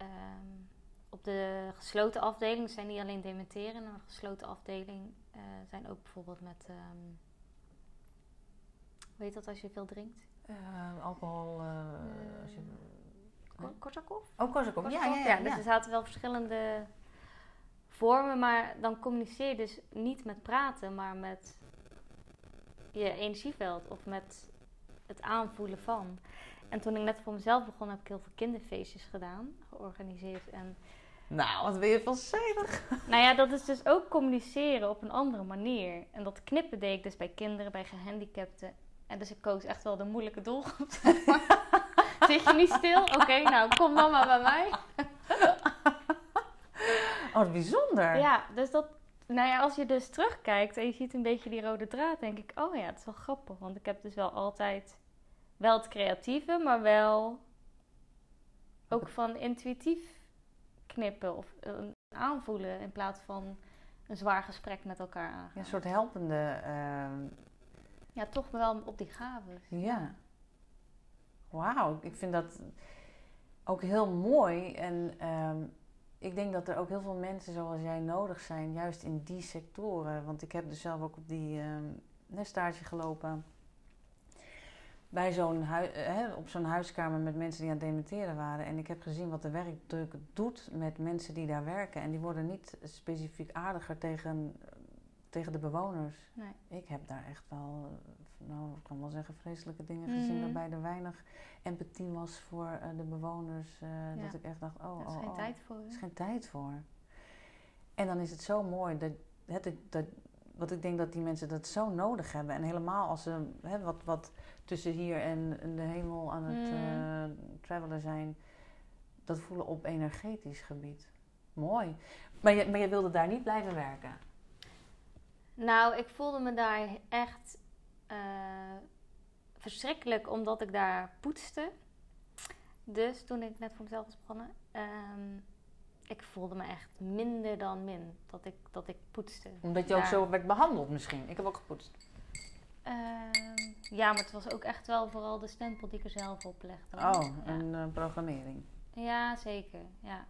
Um, op de gesloten afdeling zijn niet alleen dementeren. Maar een gesloten afdeling uh, zijn ook bijvoorbeeld met... Um, hoe heet dat als je veel drinkt? Uh, alcohol... Uh, als je, Korsakoff? Oh, Korsakoff. Ja, ja, ja, ja, Dus er zaten wel verschillende vormen. Maar dan communiceer je dus niet met praten, maar met je energieveld. Of met het aanvoelen van. En toen ik net voor mezelf begon, heb ik heel veel kinderfeestjes gedaan. Georganiseerd en... Nou, wat ben je vanzijdig. Nou ja, dat is dus ook communiceren op een andere manier. En dat knippen deed ik dus bij kinderen, bij gehandicapten. En dus ik koos echt wel de moeilijke doelgroep. *laughs* Zit je niet stil? Oké, okay, nou kom dan maar bij mij. oh, wat bijzonder. Ja, dus dat... Nou ja, als je dus terugkijkt en je ziet een beetje die rode draad, denk ik... Oh ja, het is wel grappig. Want ik heb dus wel altijd... Wel het creatieve, maar wel... Ook van intuïtief knippen of aanvoelen in plaats van een zwaar gesprek met elkaar aangaan. Ja, een soort helpende. Uh... Ja, toch wel op die gaven. Ja. Wauw, ik vind dat ook heel mooi. En um, ik denk dat er ook heel veel mensen zoals jij nodig zijn, juist in die sectoren. Want ik heb dus zelf ook op die um, stage gelopen bij zo'n hui- eh, hè, op zo'n huiskamer met mensen die aan het dementeren waren. En ik heb gezien wat de werkdruk doet met mensen die daar werken. En die worden niet specifiek aardiger tegen, tegen de bewoners. Nee. Ik heb daar echt wel, eh, nou, ik kan wel zeggen, vreselijke dingen gezien. Mhm. Waarbij er weinig empathie was voor eh, de bewoners. eh, Ja. Dat ik echt dacht, oh, Daar is oh, geen oh. tijd voor. Er is geen tijd voor. En dan is het zo mooi dat, hè, dat, wat ik denk dat die mensen dat zo nodig hebben. En helemaal als ze hè, wat, wat tussen hier en en de hemel aan het Mm. eh, travelen zijn, dat voelen op energetisch gebied. Mooi. Maar je, maar je wilde daar niet blijven werken. Nou, ik voelde me daar echt eh, verschrikkelijk omdat ik daar poetste. Dus toen ik net voor mezelf was begonnen, ehm, ik voelde me echt minder dan min dat ik, dat ik poetste. Omdat je ook zo werd behandeld misschien. Ik heb ook gepoetst. Ehm, ja, maar het was ook echt wel vooral de stempel die ik er zelf op legde. Oh, Ja. een eh, programmering. Ja, zeker. Ja.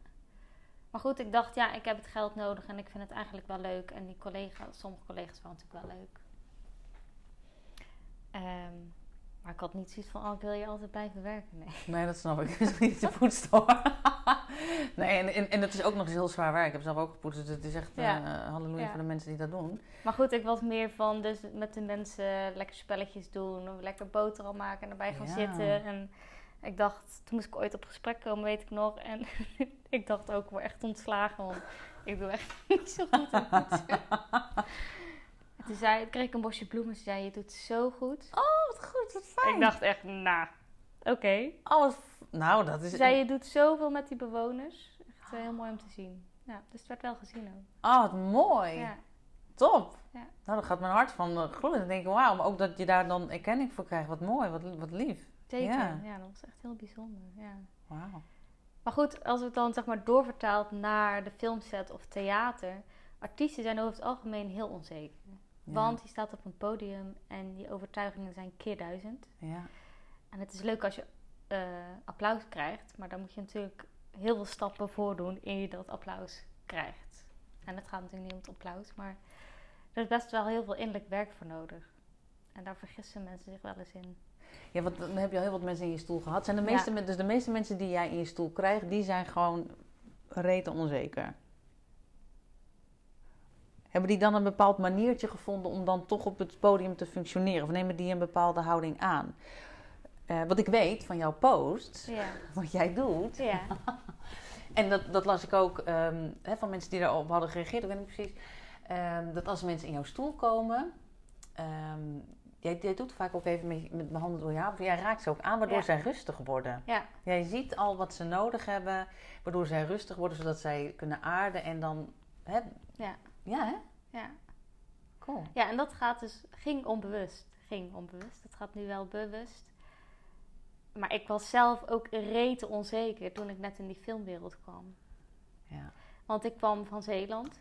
Maar goed, ik dacht, ja, ik heb het geld nodig en ik vind het eigenlijk wel leuk. En die collega's, sommige collega's waren natuurlijk wel leuk. Ehm, maar ik had niet zoiets van, oh, ik wil je altijd blijven werken. Nee. Nee, dat snap ik. *laughs* Het is niet te poetst hoor. nee, en, en, en het is ook nog eens heel zwaar werk. Ik heb zelf ook gepoetst. Dus het is echt Ja. eh, halleluja Ja. voor de mensen die dat doen. Maar goed, ik was meer van dus met de mensen lekker spelletjes doen. Of lekker boterham maken en erbij gaan Ja. zitten. En ik dacht, toen moest ik ooit op gesprek komen, weet ik nog. En *laughs* ik dacht ook, ik word echt ontslagen. Want ik doe echt *laughs* niet zo goed in poetsen. En toen zei, kreeg ik een bosje bloemen. Ze zei, je doet het zo goed. Oh, wat goed, wat fijn. Ik dacht echt, nou, oké. Oh, f- nou, dat is... Ze zei, je doet zoveel met die bewoners. Echt eh, heel mooi om te zien. Ja, dus het werd wel gezien ook. Oh, wat mooi. Ja. Top. Ja. Nou, dan gaat mijn hart van eh, gloeien. Dan denk ik, wauw, maar ook dat je daar dan erkenning voor krijgt. Wat mooi, wat, wat lief. Zeker. Ja. Ja. dat was echt heel bijzonder. Ja. Wauw. Maar goed, als we het dan zeg maar doorvertaald naar de filmset of theater. Artiesten zijn over het algemeen heel onzeker. Want je staat op een podium en die overtuigingen zijn keer duizend. Ja. En het is leuk als je eh, applaus krijgt. Maar dan moet je natuurlijk heel veel stappen voordoen eer je dat applaus krijgt. En het gaat natuurlijk niet om het applaus. Maar er is best wel heel veel innerlijk werk voor nodig. En daar vergissen mensen zich wel eens in. Ja, want dan heb je al heel wat mensen in je stoel gehad. Zijn de meeste, Dus de meeste mensen die jij in je stoel krijgt, die zijn gewoon rete onzeker. Hebben die dan een bepaald maniertje gevonden om dan toch op het podium te functioneren? Of nemen die een bepaalde houding aan? Eh, wat ik weet van jouw post, Ja, *laughs* wat jij doet, ja. *laughs* En dat, dat las ik ook ehm, van mensen die daarop hadden gereageerd. Ik weet niet precies. Ehm, dat als mensen in jouw stoel komen. ehm, jij, jij doet vaak ook even met, met mijn handen door je haar. Jij raakt ze ook aan, waardoor Ja. zij rustig worden. ja. Jij ziet al wat ze nodig hebben. Waardoor zij rustig worden, zodat zij kunnen aarden. En dan. Hè, Ja. ja, hè? ja. Cool. Ja, en dat gaat dus, ging onbewust. Ging onbewust. Het gaat nu wel bewust. Maar ik was zelf ook rete onzeker toen ik net in die filmwereld kwam. Ja. Want ik kwam van Zeeland.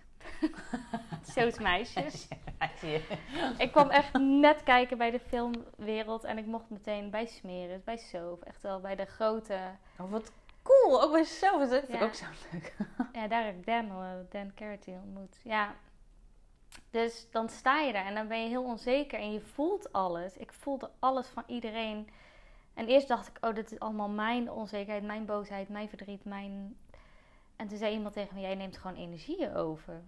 *laughs* Zo's meisjes. *laughs* Ik kwam echt net kijken bij de filmwereld en ik mocht meteen bij Smeris, bij Soof. Echt wel bij de grote... Oh, wat cool. Ook bij zelf. Dat vind ik Ja. ook zo leuk. *laughs* Ja, daar heb ik Dan, eh, Dan Carity ontmoet. Ja. Dus dan sta je daar en dan ben je heel onzeker en je voelt alles. Ik voelde alles van iedereen. En eerst dacht ik, oh, dit is allemaal mijn onzekerheid, mijn boosheid, mijn verdriet, mijn... En toen zei iemand tegen me, jij neemt gewoon energieën over.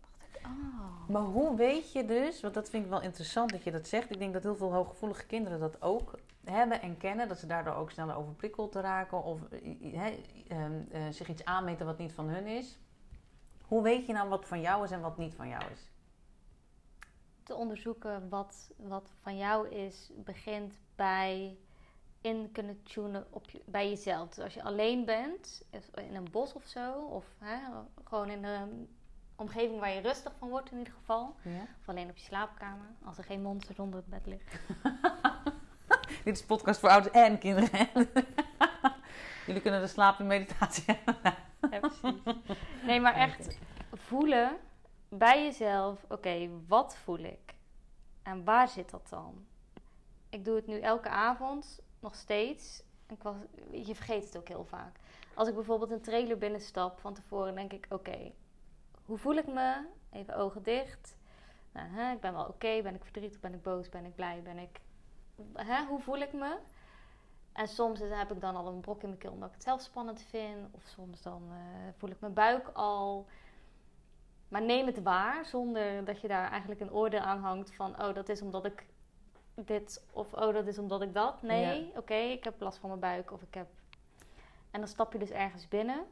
Toen dacht ik, oh. Maar hoe weet je dus, want dat vind ik wel interessant dat je dat zegt. Ik denk dat heel veel hooggevoelige kinderen dat ook hebben en kennen. Dat ze daardoor ook sneller overprikkeld raken of eh, hè, ehm, eh, zich iets aanmeten wat niet van hun is. Hoe weet je nou wat van jou is en wat niet van jou is? te onderzoeken wat, wat van jou is, begint bij in kunnen tunen op je, bij jezelf. Dus als je alleen bent, in een bos of zo, of hè, gewoon in een omgeving waar je rustig van wordt in ieder geval. Ja? Of alleen op je slaapkamer, als er geen monster onder het bed ligt. *laughs* Dit is podcast voor ouders en kinderen. *laughs* Jullie kunnen de slaap in meditatie *laughs* hebben. Nee, maar echt voelen bij jezelf, oké, wat voel ik? En waar zit dat dan? Ik doe het nu elke avond, nog steeds. Ik je vergeet het ook heel vaak. Als ik bijvoorbeeld een trailer binnenstap van tevoren, denk ik, oké, hoe voel ik me? Even ogen dicht. Nou, hè, ik ben wel oké, ben ik verdrietig, ben ik boos, ben ik blij, ben ik hè, hoe voel ik me? En soms heb ik dan al een brok in mijn keel omdat ik het zelf spannend vind. Of soms dan eh, voel ik mijn buik al. Maar neem het waar zonder dat je daar eigenlijk een oordeel aan hangt van... oh, dat is omdat ik dit of oh, dat is omdat ik dat. Nee, oké, ik heb last van mijn buik of ik heb... En dan stap je dus ergens binnen.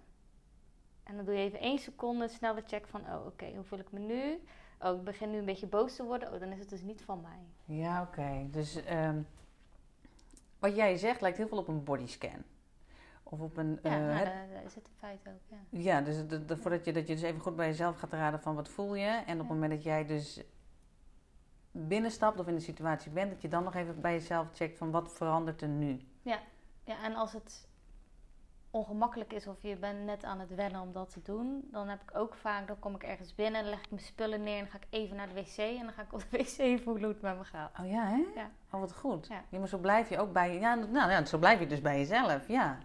En dan doe je even één seconde snelle check van... oh, oké, hoe voel ik me nu? Oh, ik begin nu een beetje boos te worden. Oh, dan is het dus niet van mij. Ja, oké. Dus ehm, wat jij zegt lijkt heel veel op een bodyscan. Of op een... Ja, nou, dat, is het in feite ook, ja. ja, dus de, de- voordat je, dat je dus even goed bij jezelf gaat raden van wat voel je. En op het Ja. moment dat jij dus binnenstapt of in de situatie bent, dat je dan nog even bij jezelf checkt van wat verandert er nu. Ja, en als het ongemakkelijk is of je bent net aan het wennen om dat te doen, dan heb ik ook vaak, dan kom ik ergens binnen, dan leg ik mijn spullen neer en dan ga ik even naar de wc en dan ga ik op de *laughs* wc voelen hoe het met me gaat. Oh ja, hè? Ja. Oh, wat goed. Ja. Ja, maar zo blijf je ook bij... Ja, nou ja, zo blijf je dus bij jezelf, ja.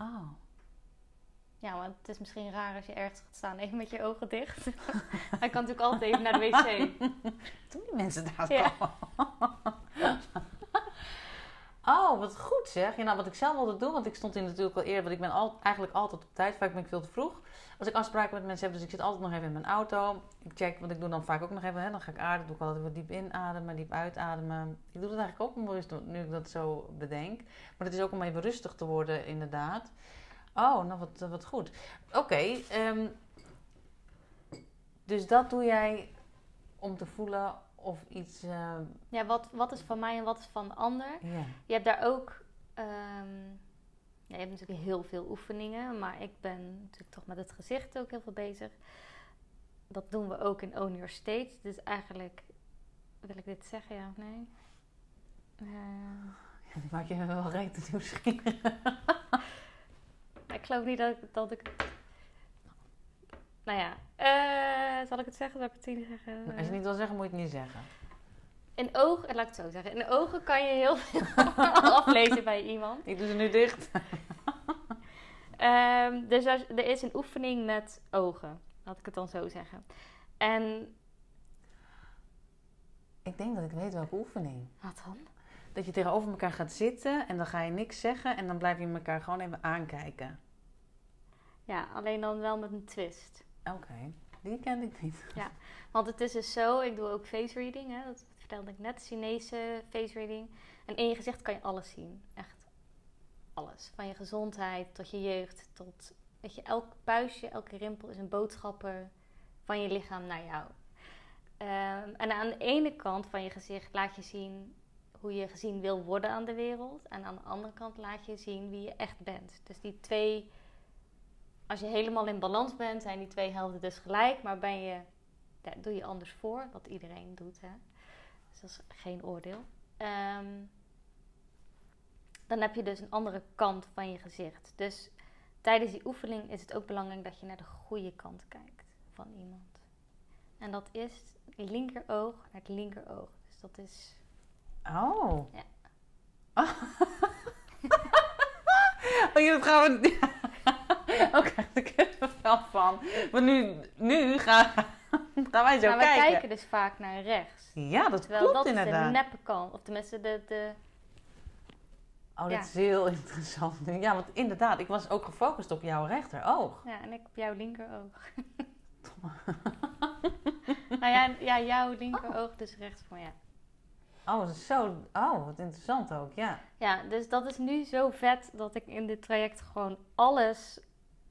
Oh. Ja, want het is misschien raar als je ergens gaat staan even met je ogen dicht. *laughs* Hij kan natuurlijk altijd even naar de wc. *laughs* Doen die mensen daar Ja. Oh, wat goed zeg. Ja, nou, wat ik zelf altijd doe, want ik stond hier natuurlijk al eerder, want ik ben eigenlijk altijd op tijd, vaak ben ik veel te vroeg. Als ik afspraken met mensen heb, dus ik zit altijd nog even in mijn auto. Ik check, want ik doe dan vaak ook nog even, hè, dan ga ik ademen, doe ik altijd wat diep inademen, diep uitademen. Ik doe dat eigenlijk ook onbewust, nu ik dat zo bedenk. Maar het is ook om even rustig te worden, inderdaad. Oh, nou wat, wat goed. Oké, ehm, dus dat doe jij om te voelen of iets... eh, Ja, wat, wat is van mij en wat is van de ander? ja. Je hebt daar ook. ehm, ja, je hebt natuurlijk heel veel oefeningen, maar ik ben natuurlijk toch met het gezicht ook heel veel bezig. Dat doen we ook in Own Your State. Dus eigenlijk, wil ik dit zeggen, ja of nee? Eh, Ja, die maak je wel *laughs* reet nieuwsgierig. *laughs* ik geloof niet dat ik, dat ik. Nou ja, eh, zal ik het zeggen? Zal ik het niet zeggen? Als je het niet wil zeggen, moet je het niet zeggen. In ogen, laat ik het zo zeggen. In ogen kan je heel veel *laughs* aflezen bij iemand. Ik doe ze nu dicht. *laughs* Ehm, dus er, er is een oefening met ogen, laat ik het dan zo zeggen. En Ik denk dat ik weet welke oefening. wat dan? Dat je tegenover elkaar gaat zitten en dan ga je niks zeggen en dan blijf je elkaar gewoon even aankijken. Ja, alleen dan wel met een twist. Oké, die kende ik niet. Want het is dus zo, ik doe ook face reading, hè, dat vertelde ik net, Chinese face reading. En in je gezicht kan je alles zien, echt alles. Van je gezondheid tot je jeugd, tot, weet je, elk puistje, elke rimpel is een boodschapper van je lichaam naar jou. Ehm, en aan de ene kant van je gezicht laat je zien hoe je gezien wil worden aan de wereld. En aan de andere kant laat je zien wie je echt bent. Dus die twee, als je helemaal in balans bent, zijn die twee helften dus gelijk. Maar ben je doe je anders voor, wat iedereen doet. Hè? Dus dat is geen oordeel. Ehm, dan heb je dus een andere kant van je gezicht. Dus tijdens die oefening is het ook belangrijk dat je naar de goede kant kijkt van iemand. En dat is het linkeroog naar het linkeroog. Dus dat is. Oh. Ja. *laughs* oh, *laughs* ja, dat gaan we... *laughs* Ook er wel van. Maar nu, nu gaan, *laughs* gaan wij zo maar wij kijken. kijken dus vaak naar rechts. Ja, dat Terwijl klopt dat is inderdaad. de neppe kant. Of tenminste de. de Oh, dat is heel *laughs* interessant. Ja, want inderdaad, ik was ook gefocust op jouw rechteroog. ja, en ik op jouw linkeroog. nou ja, ja, jouw linkeroog dus rechts van ja. Oh, dat is zo... Oh, wat interessant ook, ja. Ja, dus dat is nu zo vet dat ik in dit traject gewoon alles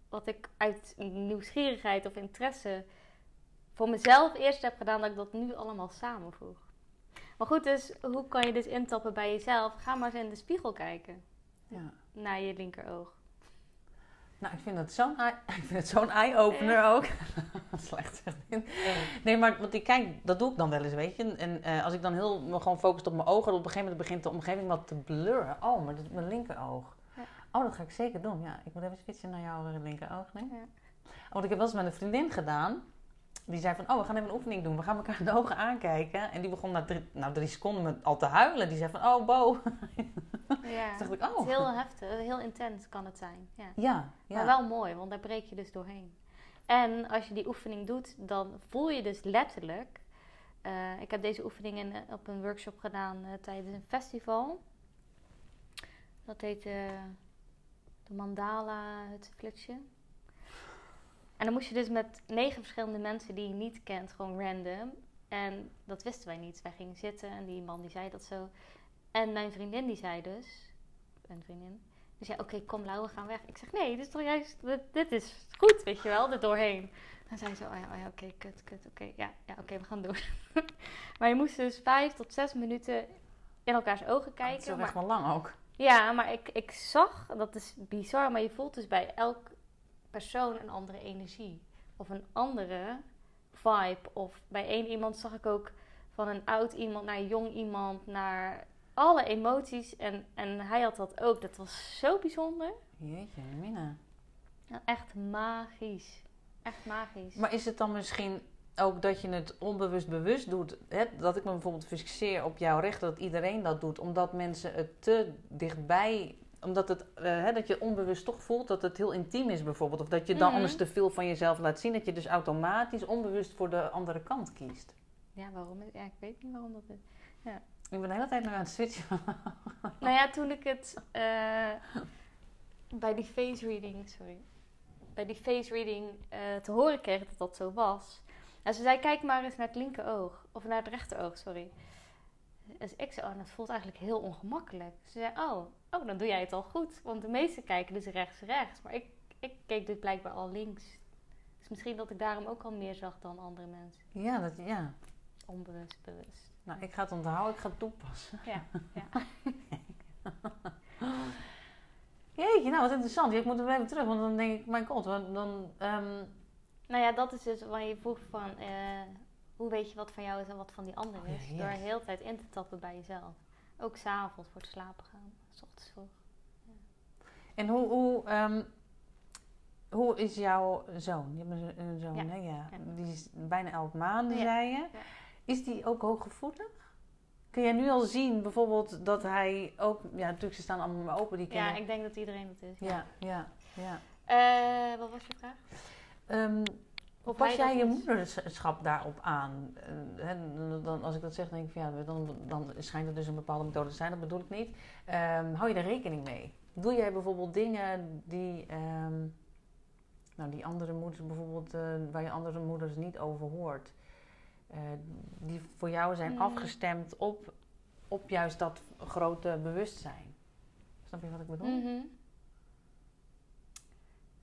wat ik uit nieuwsgierigheid of interesse voor mezelf eerst heb gedaan, dat ik dat nu allemaal samenvoeg. Maar goed, dus hoe kan je dus intappen bij jezelf? Ga maar eens in de spiegel kijken ja. naar je linkeroog. Nou, ik vind het zo'n *laughs* het zo'n eye-opener ook. *laughs* Slecht zeg ik. Nee, maar want ik kijk, dat doe ik dan wel eens, weet je. En eh, als ik dan heel me gewoon focust op mijn ogen, dan op een gegeven moment begint de omgeving wat te blurren. Oh, maar dat is mijn linkeroog. Oh, dat ga ik zeker doen. Ja, ik moet even switchen naar jouw eh, linkeroog. Nee? Ja. Want ik heb wel eens met een vriendin gedaan. Die zei van, oh, we gaan even een oefening doen. We gaan elkaar de ogen aankijken. En die begon na drie, nou, drie seconden met al te huilen. Die zei van, oh, Bo. Ja, *laughs* dacht ik, het oh. is heel heftig, heel intens kan het zijn. Ja. Ja, ja. Maar wel mooi, want daar breek je dus doorheen. En als je die oefening doet, dan voel je dus letterlijk Eh, ik heb deze oefening in, eh, op een workshop gedaan tijdens een festival. Dat heet de Mandala het flitsje. En dan moest je dus met negen verschillende mensen die je niet kent, gewoon random. En dat wisten wij niet. Wij gingen zitten en die man die zei dat zo. En mijn vriendin die zei dus, een vriendin, die zei oké kom Lau, we gaan weg. Ik zeg nee, dit is toch juist, dit, dit is goed, weet je wel, er doorheen. Dan zei ze, oh ja, oh ja oké, kut, kut, oké, ja, ja oké, we gaan door. *laughs* maar je moest dus vijf tot zes minuten in elkaars ogen Dat kijken. is toch maar- echt wel lang ook. Ja, maar ik, ik zag, dat is bizar, maar je voelt dus bij elk persoon een andere energie. Of een andere vibe. Of bij één iemand zag ik ook van een oud iemand naar een jong iemand, naar alle emoties. En, en hij had dat ook. Dat was zo bijzonder. Jeetje, Mina. Echt magisch. Echt magisch. Maar is het dan misschien ook dat je het onbewust bewust doet? Hè? Dat ik me bijvoorbeeld fixeer op jouw recht dat iedereen dat doet. Omdat mensen het te dichtbij... Omdat het, eh, hè, dat je onbewust toch voelt dat het heel intiem is bijvoorbeeld. Of dat je dan Mhm. anders te veel van jezelf laat zien. Dat je dus automatisch onbewust voor de andere kant kiest. Ja, waarom? Ja, ik weet niet waarom dat is. Ik ben de hele tijd nog aan het switchen. *laughs* Nou ja, toen ik het eh, bij die face reading, sorry, bij die face reading eh, te horen kreeg dat dat zo was. En ze zei, kijk maar eens naar het linker oog, of naar het rechter oog, sorry. Dus ik zei, oh, dat voelt eigenlijk heel ongemakkelijk. Ze zei, oh, oh, dan doe jij het al goed. Want de meesten kijken dus rechts, rechts. Maar ik, ik keek dus blijkbaar al links. Dus misschien dat ik daarom ook al meer zag dan andere mensen. Ja, dat, ja. Onbewust, bewust. Nou, ik ga het onthouden. Ik ga het toepassen. Ja, ja. *laughs* Jeetje, nou wat interessant. Ik moet er even terug. Want dan denk ik, mijn god. Dan, ehm, Nou ja, dat is dus waar je vroeg van eh, hoe weet je wat van jou is en wat van die ander Oh ja, is. yes. Door de hele tijd in te tappen bij jezelf. Ook s'avonds voor het slapen gaan. S ochtends vroeg. En hoe, hoe, ehm, hoe is jouw zoon? Je hebt een, zoon, Ja. hè? Ja. Ja. Die is bijna elf maanden, Ja. zei je. Ja. Is die ook hooggevoelig? Kun jij nu al zien bijvoorbeeld dat hij ook... Ja, natuurlijk, ze staan allemaal open. Die Ja, kennen, ik denk dat iedereen dat is. ja, ja, ja. Eh, wat was je vraag? Of pas jij je moederschap daarop aan? Dan, als ik dat zeg, denk ik van ja, dan, dan schijnt het dus een bepaalde methode te zijn. Dat bedoel ik niet. Ehm, hou je er rekening mee? Doe jij bijvoorbeeld dingen die, ehm, nou, die andere moeders bijvoorbeeld, eh, waar je andere moeders niet over hoort? Eh, die voor jou zijn Mm. afgestemd op, op juist dat grote bewustzijn. Snap je wat ik bedoel? Mhm.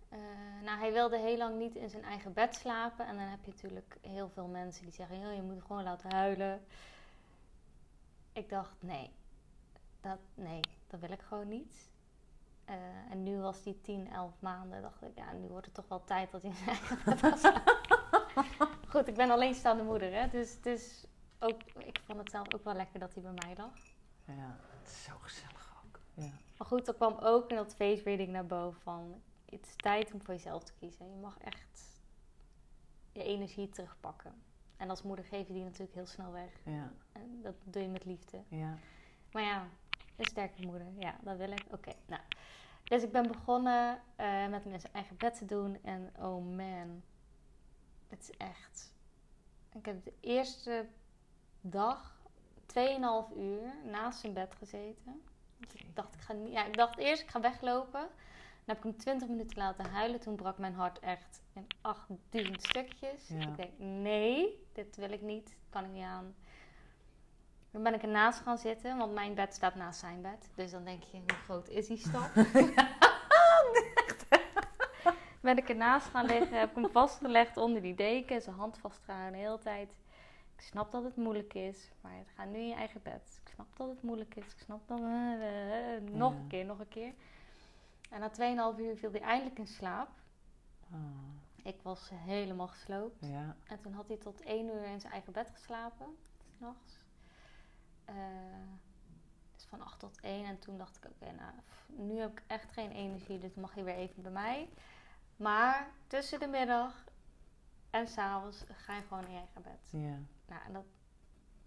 Eh, nou, hij wilde heel lang niet in zijn eigen bed slapen. En dan heb je natuurlijk heel veel mensen die zeggen: "Joh, je moet gewoon laten huilen. Ik dacht: nee, dat, nee, dat wil ik gewoon niet. Eh, en nu was hij 10, 11 maanden. Dacht ik: ja, nu wordt het toch wel tijd dat hij in zijn eigen bed gaat slapen. *laughs* Goed, ik ben alleenstaande moeder, hè? Dus het is ook, ik vond het zelf ook wel lekker dat hij bij mij lag. Ja, het is zo gezellig ook. Ja. Maar goed, er kwam ook in dat face reading naar boven van... Het is tijd om voor jezelf te kiezen. Je mag echt je energie terugpakken. En als moeder geef je die natuurlijk heel snel weg. Ja, En dat doe je met liefde. ja. Maar ja, een sterke moeder. Ja, dat wil ik. Oké, nou. Dus ik ben begonnen eh, met zijn eigen bed te doen. En oh man, het is echt... Ik heb de eerste dag 2,5 uur naast zijn bed gezeten. Want ik dacht, ik ga niet, ja, ik dacht eerst, ik ga weglopen. Dan heb ik hem 20 minuten laten huilen. Toen brak mijn hart echt in 8000 stukjes. Ja. Ik denk, nee, dit wil ik niet. Kan ik niet aan. Dan ben ik ernaast gaan zitten, want mijn bed staat naast zijn bed. Dus dan denk je, hoe groot is die stap? *laughs* *laughs* ben ik ernaast gaan liggen, heb ik hem vastgelegd onder die deken, zijn hand vastgehouden de hele tijd. Ik snap dat het moeilijk is, maar ga nu in je eigen bed. Ik snap dat het moeilijk is, ik snap dat... eh, nog een keer, nog een keer. En na 2,5 uur viel hij eindelijk in slaap. Ah, Ik was helemaal gesloopt. ja. En toen had hij tot één uur in zijn eigen bed geslapen, s'nachts. Eh dus van 8 tot 1. En toen dacht ik, oké, nou, nu heb ik echt geen energie, dus mag je weer even bij mij. Maar tussen de middag en s'avonds ga je gewoon in je eigen bed. Ja. Nou, en dat,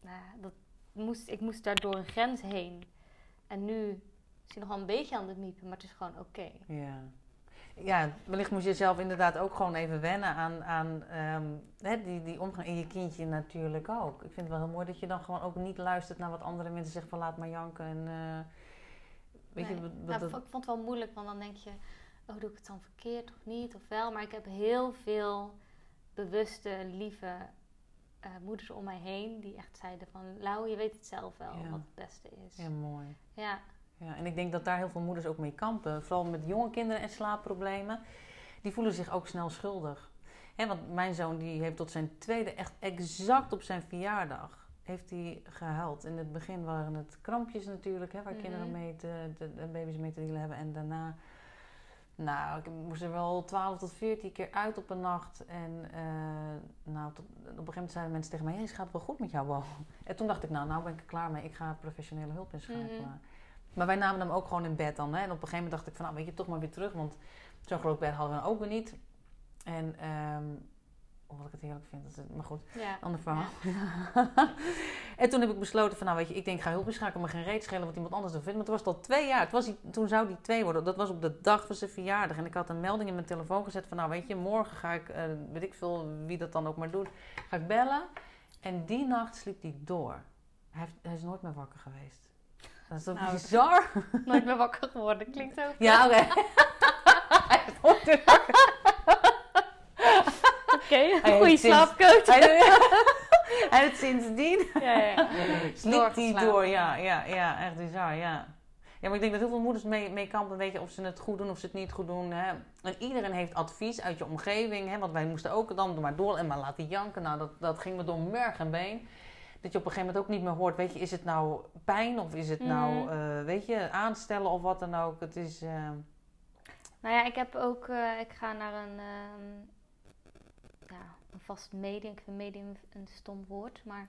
nou, dat moest, ik moest daar door een grens heen. En nu is hij nog wel een beetje aan het miepen, maar het is gewoon oké. Ja. ja, wellicht moet je zelf inderdaad ook gewoon even wennen aan, aan ehm, hè, die, die omgang. En je kindje natuurlijk ook. Ik vind het wel heel mooi dat je dan gewoon ook niet luistert naar wat andere mensen zeggen van laat maar janken. En, eh, weet Nee. je, wat- wat- ik vond het wel moeilijk, want dan denk je, oh, doe ik het dan verkeerd of niet of wel. Maar ik heb heel veel bewuste, lieve eh, moeders om mij heen die echt zeiden van, Lau, je weet het zelf wel Ja. wat het beste is. ja, mooi. Ja, Ja, en ik denk dat daar heel veel moeders ook mee kampen. Vooral met jonge kinderen en slaapproblemen. Die voelen zich ook snel schuldig. Want mijn zoon die heeft tot zijn tweede, echt exact op zijn verjaardag, heeft hij gehuild. In het begin waren het krampjes natuurlijk, hè, waar Mhm. kinderen mee te, de, de baby's mee te dealen hebben. En daarna, nou, ik moest er wel 12 tot 14 keer uit op een nacht. En eh, nou, tot, op een gegeven moment zeiden mensen tegen mij, hey, gaat het wel goed met jou, Bo? En toen dacht ik, nou, nou ben ik er klaar mee. Ik ga professionele hulp inschakelen. Mhm. Maar wij namen hem ook gewoon in bed dan. Hè? En op een gegeven moment dacht ik van, nou weet je, toch maar weer terug. Want zo'n groot bed hadden we ook weer niet. En, ehm omdat ik het heerlijk vind. Dat is, maar goed, ja. ander verhaal. *laughs* en toen heb ik besloten van, nou weet je, ik denk, ik ga hulp inschakelen. Maar geen reet schelen wat iemand anders wil vinden. Maar toen was het al twee jaar. Het was, toen zou die twee worden. Dat was op de dag van zijn verjaardag. En ik had een melding in mijn telefoon gezet van, nou weet je, morgen ga ik, eh, weet ik veel wie dat dan ook maar doet, ga ik bellen. En die nacht sliep hij door. Hij, heeft, hij is nooit meer wakker geweest. Dat is toch Nou, bizar? Nooit meer wakker geworden, klinkt ook. Ja, oké. *laughs* Wakker. Oké, heeft goede slaapcoach. *laughs* Hij, heeft sindsdien Ja, ja, *laughs* Doorgeslapen. door. Ja, ja, ja, echt bizar, ja. Ja, maar ik denk dat heel veel moeders mee, mee kampen, weet je, of ze het goed doen of ze het niet goed doen. Hè. En iedereen heeft advies uit je omgeving, hè, want wij moesten ook dan maar door en maar laten janken. Nou, dat, dat ging me door merg en been. Dat je op een gegeven moment ook niet meer hoort, weet je, is het nou pijn of is het nou, Mhm. eh, weet je, aanstellen of wat dan ook. Het is, eh, Nou ja, ik heb ook, eh, ik ga naar een, ehm, ja, een vast medium. Ik vind medium een stom woord, maar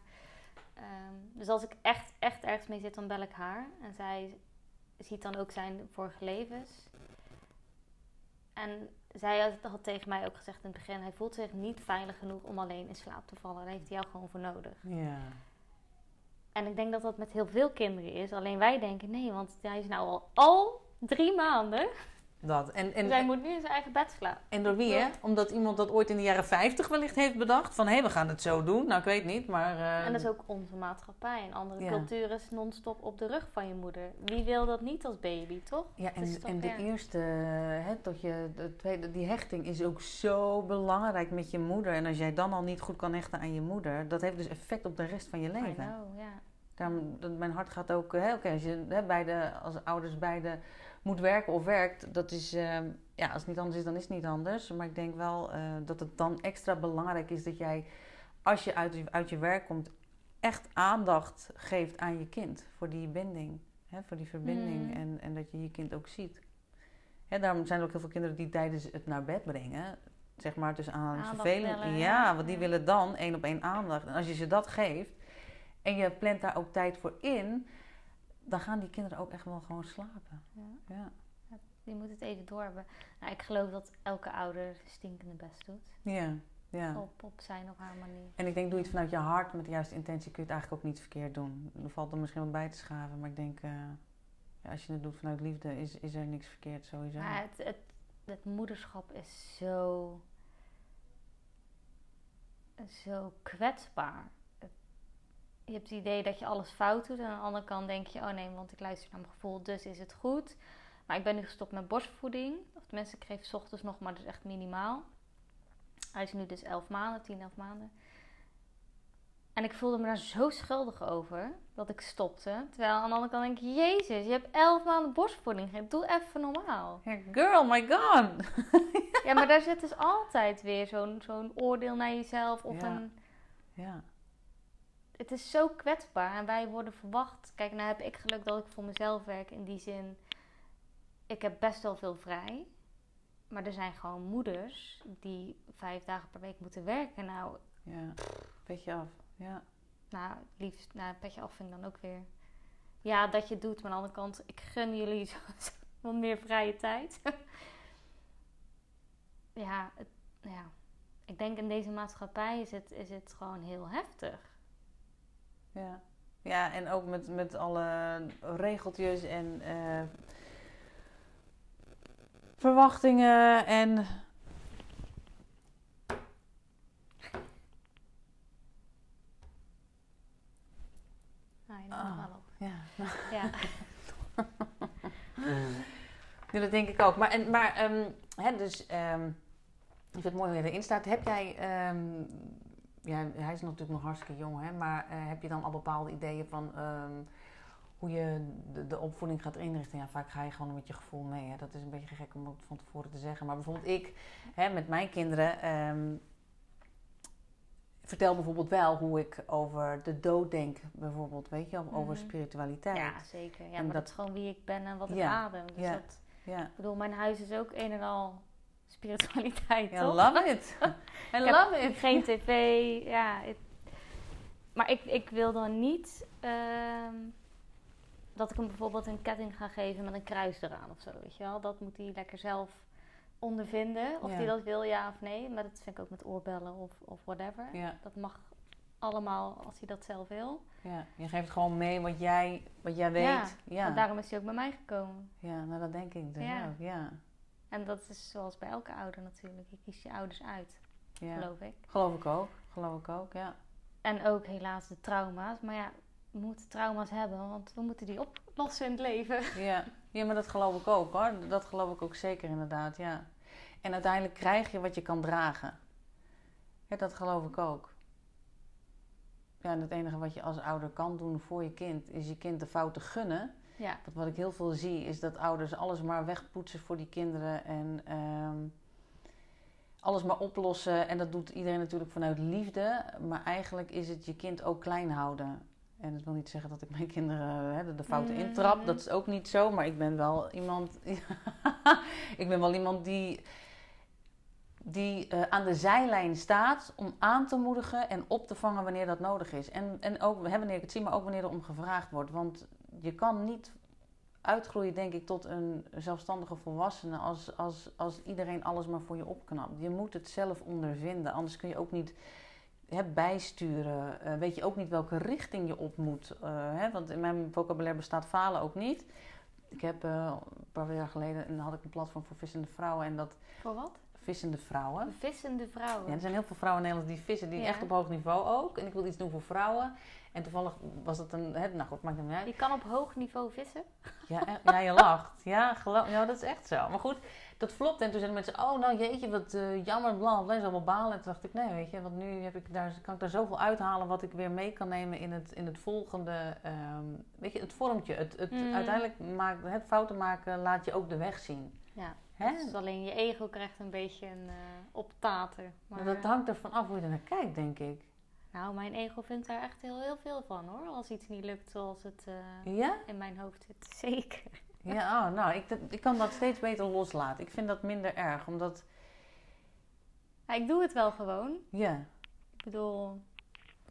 ehm, dus als ik echt, echt ergens mee zit, dan bel ik haar. En zij ziet dan ook zijn vorige levens. En zij had, had tegen mij ook gezegd in het begin, hij voelt zich niet veilig genoeg om alleen in slaap te vallen. Daar heeft hij jou gewoon voor nodig. ja. En ik denk dat dat met heel veel kinderen is. Alleen wij denken, nee, want hij is nou al, al drie maanden. Dat. En, en, dus hij moet nu in zijn eigen bed slapen. En door wie, hè? Omdat iemand dat ooit in de jaren 50 wellicht heeft bedacht. Van, hé, we gaan het zo doen. Nou, ik weet niet, maar... eh, En dat is ook onze maatschappij. En andere Ja. culturen is non-stop op de rug van je moeder. Wie wil dat niet als baby, toch? Ja, en, toch en de eerste, hè, dat je, de tweede, die hechting is ook zo belangrijk met je moeder. En als jij dan al niet goed kan hechten aan je moeder, dat heeft dus effect op de rest van je leven. know, ja. Daarom, mijn hart gaat ook, oké, als je hè, beide, als ouders beide moet werken of werkt, dat is, eh, ja, als het niet anders is, dan is het niet anders. Maar ik denk wel eh, dat het dan extra belangrijk is dat jij, als je uit, uit je werk komt, echt aandacht geeft aan je kind. Voor die binding, hè, voor die verbinding Mhm. en, en dat je je kind ook ziet. Hè, daarom zijn er ook heel veel kinderen die tijdens het naar bed brengen, zeg maar tussen aanhalingsvervelend. Aandacht willen, Ja, want die willen dan één op één aandacht. En als je ze dat geeft en je plant daar ook tijd voor in, dan gaan die kinderen ook echt wel gewoon slapen. Ja. Ja, Je moet het even door hebben. Nou, ik geloof dat elke ouder stinkende best doet. ja, ja. Op, op zijn of haar manier. En ik denk, doe je het vanuit je hart met de juiste intentie, kun je het eigenlijk ook niet verkeerd doen. Er valt er misschien wat bij te schaven, maar ik denk, eh, ja, als je het doet vanuit liefde, is, is er niks verkeerd sowieso. Maar het, het, het moederschap is zo... Zo kwetsbaar. Je hebt het idee dat je alles fout doet. En aan de andere kant denk je... Oh nee, want ik luister naar mijn gevoel, dus is het goed. Maar ik ben nu gestopt met borstvoeding. Of tenminste, ik geef 's ochtends nog, maar dus echt minimaal. Hij is nu dus 11 maanden, 10, 11 maanden. En ik voelde me daar zo schuldig over dat ik stopte. Terwijl aan de andere kant denk ik, jezus, je hebt 11 maanden borstvoeding gegeven. Doe even normaal. Girl, my god! Ja, maar daar zit dus altijd weer zo'n zo'n oordeel naar jezelf. Of Ja. een, Ja, het is zo kwetsbaar en wij worden verwacht. Kijk, nou heb ik geluk dat ik voor mezelf werk in die zin. Ik heb best wel veel vrij. Maar er zijn gewoon moeders die vijf dagen per week moeten werken. Nou, ja. Petje af. Ja. nou liefst, nou, petje af vind ik dan ook weer. Ja, dat je het doet. Maar aan de andere kant, ik gun jullie *laughs* wat meer vrije tijd. *laughs* ja, het, ja, ik denk in deze maatschappij is het, is het gewoon heel heftig. Ja, ja en ook met, met alle regeltjes en eh, verwachtingen en Nou, je Ah. neemt wel op. ja. *laughs* Ja. Ja, dat denk ik ook. Maar, en, maar ehm, hè, dus, ehm, ik vind het mooi hoe je erin staat. Heb jij, ehm, ja, hij is natuurlijk nog hartstikke jong, hè, maar eh, heb je dan al bepaalde ideeën van ehm, hoe je de, de opvoeding gaat inrichten? Ja, vaak ga je gewoon met je gevoel mee. Hè. Dat is een beetje gek om dat van tevoren te zeggen. Maar bijvoorbeeld ik, hè, met mijn kinderen, ehm, vertel bijvoorbeeld wel hoe ik over de dood denk, bijvoorbeeld, weet je, of over Mhm. spiritualiteit. ja, zeker. Ja, En maar dat- dat is gewoon wie ik ben en wat ik Ja, adem. Dus ja. dat, Ja, ik bedoel, mijn huis is ook een en al spiritualiteit, ja toch? love it. *laughs* I love it. Geen tv, ja. maar ik, ik wil dan niet ehm, dat ik hem bijvoorbeeld een ketting ga geven met een kruis eraan of zo, weet je wel. Dat moet hij lekker zelf ondervinden, of Ja. hij dat wil, ja of nee. Maar dat vind ik ook met oorbellen of, of whatever. Ja. Dat mag allemaal als hij dat zelf wil. Ja, je geeft gewoon mee wat jij, wat jij weet. Ja, daarom is hij ook bij mij gekomen. ja nou dat denk ik dus Ja. ook. Ja. En dat is zoals bij elke ouder natuurlijk. Je kiest je ouders uit, Ja. geloof ik. Geloof ik ook. Geloof ik ook, ja. En ook helaas de trauma's. Maar ja, we moeten trauma's hebben, want we moeten die oplossen in het leven. *laughs* ja. Ja, maar dat geloof ik ook hoor. Dat geloof ik ook zeker inderdaad, ja. En uiteindelijk krijg je wat je kan dragen. Ja, dat geloof ik ook. Ja, en het enige wat je als ouder kan doen voor je kind, is je kind de fouten gunnen. Ja, Want wat ik heel veel zie, is dat ouders alles maar wegpoetsen voor die kinderen. En ehm, alles maar oplossen. En dat doet iedereen natuurlijk vanuit liefde. Maar eigenlijk is het je kind ook klein houden. En dat wil niet zeggen dat ik mijn kinderen hè, de, fouten Mhm. intrap. Dat is ook niet zo. Maar ik ben wel iemand. *laughs* ik ben wel iemand die. Die eh, aan de zijlijn staat om aan te moedigen en op te vangen wanneer dat nodig is. En, en ook hè, wanneer ik het zie, maar ook wanneer er om gevraagd wordt. Want je kan niet uitgroeien, denk ik, tot een zelfstandige volwassene als, als, als iedereen alles maar voor je opknapt. Je moet het zelf ondervinden, anders kun je ook niet hè, bijsturen. Eh, weet je ook niet welke richting je op moet. eh, hè? Want in mijn vocabulaire bestaat falen ook niet. Ik heb eh, een paar jaar geleden en had ik een platform voor vissende vrouwen en dat voor wat? vissende vrouwen. Vissende vrouwen. Ja, er zijn heel veel vrouwen in Nederland die vissen, die Ja. echt op hoog niveau ook. En ik wilde iets doen voor vrouwen. En toevallig was het een. Hè, nou goed, maakt het niet uit. Je kan op hoog niveau vissen. Ja, eh, ja, je lacht. Ja, geloof, ja, dat is echt zo. Maar goed, dat flopt. En toen zeiden mensen, oh nou jeetje, wat eh, jammer, bla, bla, is allemaal balen. En toen dacht ik, nee, weet je, want nu heb ik daar, kan ik daar zoveel uithalen wat ik weer mee kan nemen in het, in het volgende, ehm, weet je, het vormtje. Het, het, Mhm. Uiteindelijk, maakt, het fouten maken laat je ook de weg zien. Ja. Hè? Dus alleen je ego krijgt een beetje een uh, optater. Maar Maar dat hangt ervan af hoe je er naar kijkt, denk ik. Nou, mijn ego vindt daar echt heel, heel veel van hoor. Als iets niet lukt zoals het eh, Ja? in mijn hoofd zit. *laughs* Zeker. Ja, oh, nou, ik, dat- ik kan dat steeds beter loslaten. Ik vind dat minder erg, omdat, Ja, ik doe het wel gewoon. ja, Ik bedoel,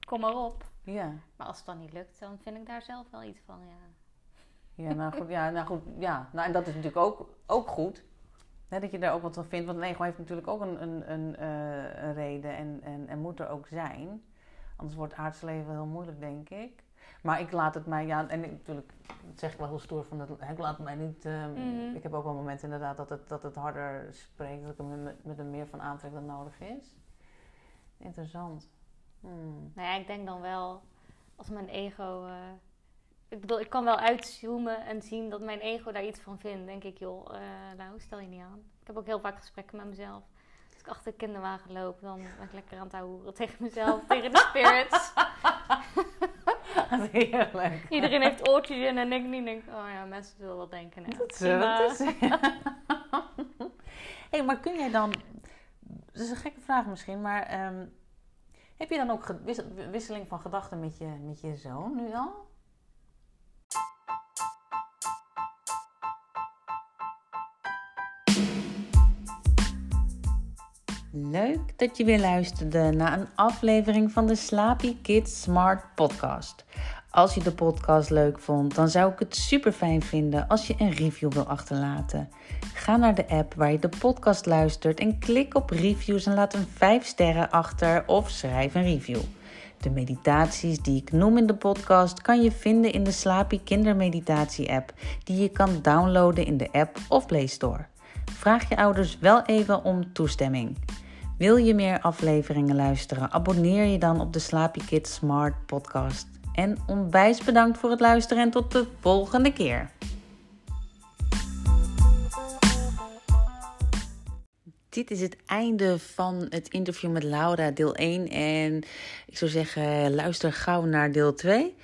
kom maar op. ja. Maar als het dan niet lukt, dan vind ik daar zelf wel iets van. Ja. Ja, nou goed, ja, nou goed, ja. Nou, en dat is natuurlijk ook, ook goed. Hè, dat je daar ook wat van vindt. Want een ego heeft natuurlijk ook een, een, een, eh, een reden en, en, en moet er ook zijn. Anders wordt het aardse leven heel moeilijk, denk ik. Maar ik laat het mij, ja, en ik- natuurlijk, dat zeg ik wel heel stoer van, dat, ik laat het mij niet, ehm, Mhm. ik heb ook wel momenten inderdaad dat het, dat het harder spreekt, dat ik er met, met er meer van aantrek dan nodig is. Interessant. Hmm. Nou ja, ik denk dan wel, als mijn ego... eh, ik bedoel, ik kan wel uitzoomen en zien dat mijn ego daar iets van vindt. denk ik, joh, eh nou, stel je niet aan. Ik heb ook heel vaak gesprekken met mezelf. Als ik achter de kinderwagen loop, dan ben ik lekker aan het houden tegen mezelf, tegen de spirits. *laughs* Heerlijk. Iedereen heeft oortjes in en ik niet denk, oh ja, mensen zullen wel denken. Dat is, dat is, *laughs* hey, maar kun jij dan... Dat is een gekke vraag misschien, maar... ehm, heb je dan ook wisseling van gedachten met je, met je zoon nu al? Leuk dat je weer luisterde naar een aflevering van de Slaapy Kids Smart Podcast. Als je de podcast leuk vond, dan zou ik het super fijn vinden als je een review wil achterlaten. Ga naar de app waar je de podcast luistert en klik op reviews en laat een 5 sterren achter of schrijf een review. De meditaties die ik noem in de podcast kan je vinden in de Slaapy Kindermeditatie app, die je kan downloaden in de app of Play Store. Vraag je ouders wel even om toestemming. Wil je meer afleveringen luisteren? Abonneer je dan op de Slaapy Kids Smart podcast. En onwijs bedankt voor het luisteren en tot de volgende keer. Dit is het einde van het interview met Laura, deel 1. En ik zou zeggen, luister gauw naar deel 2.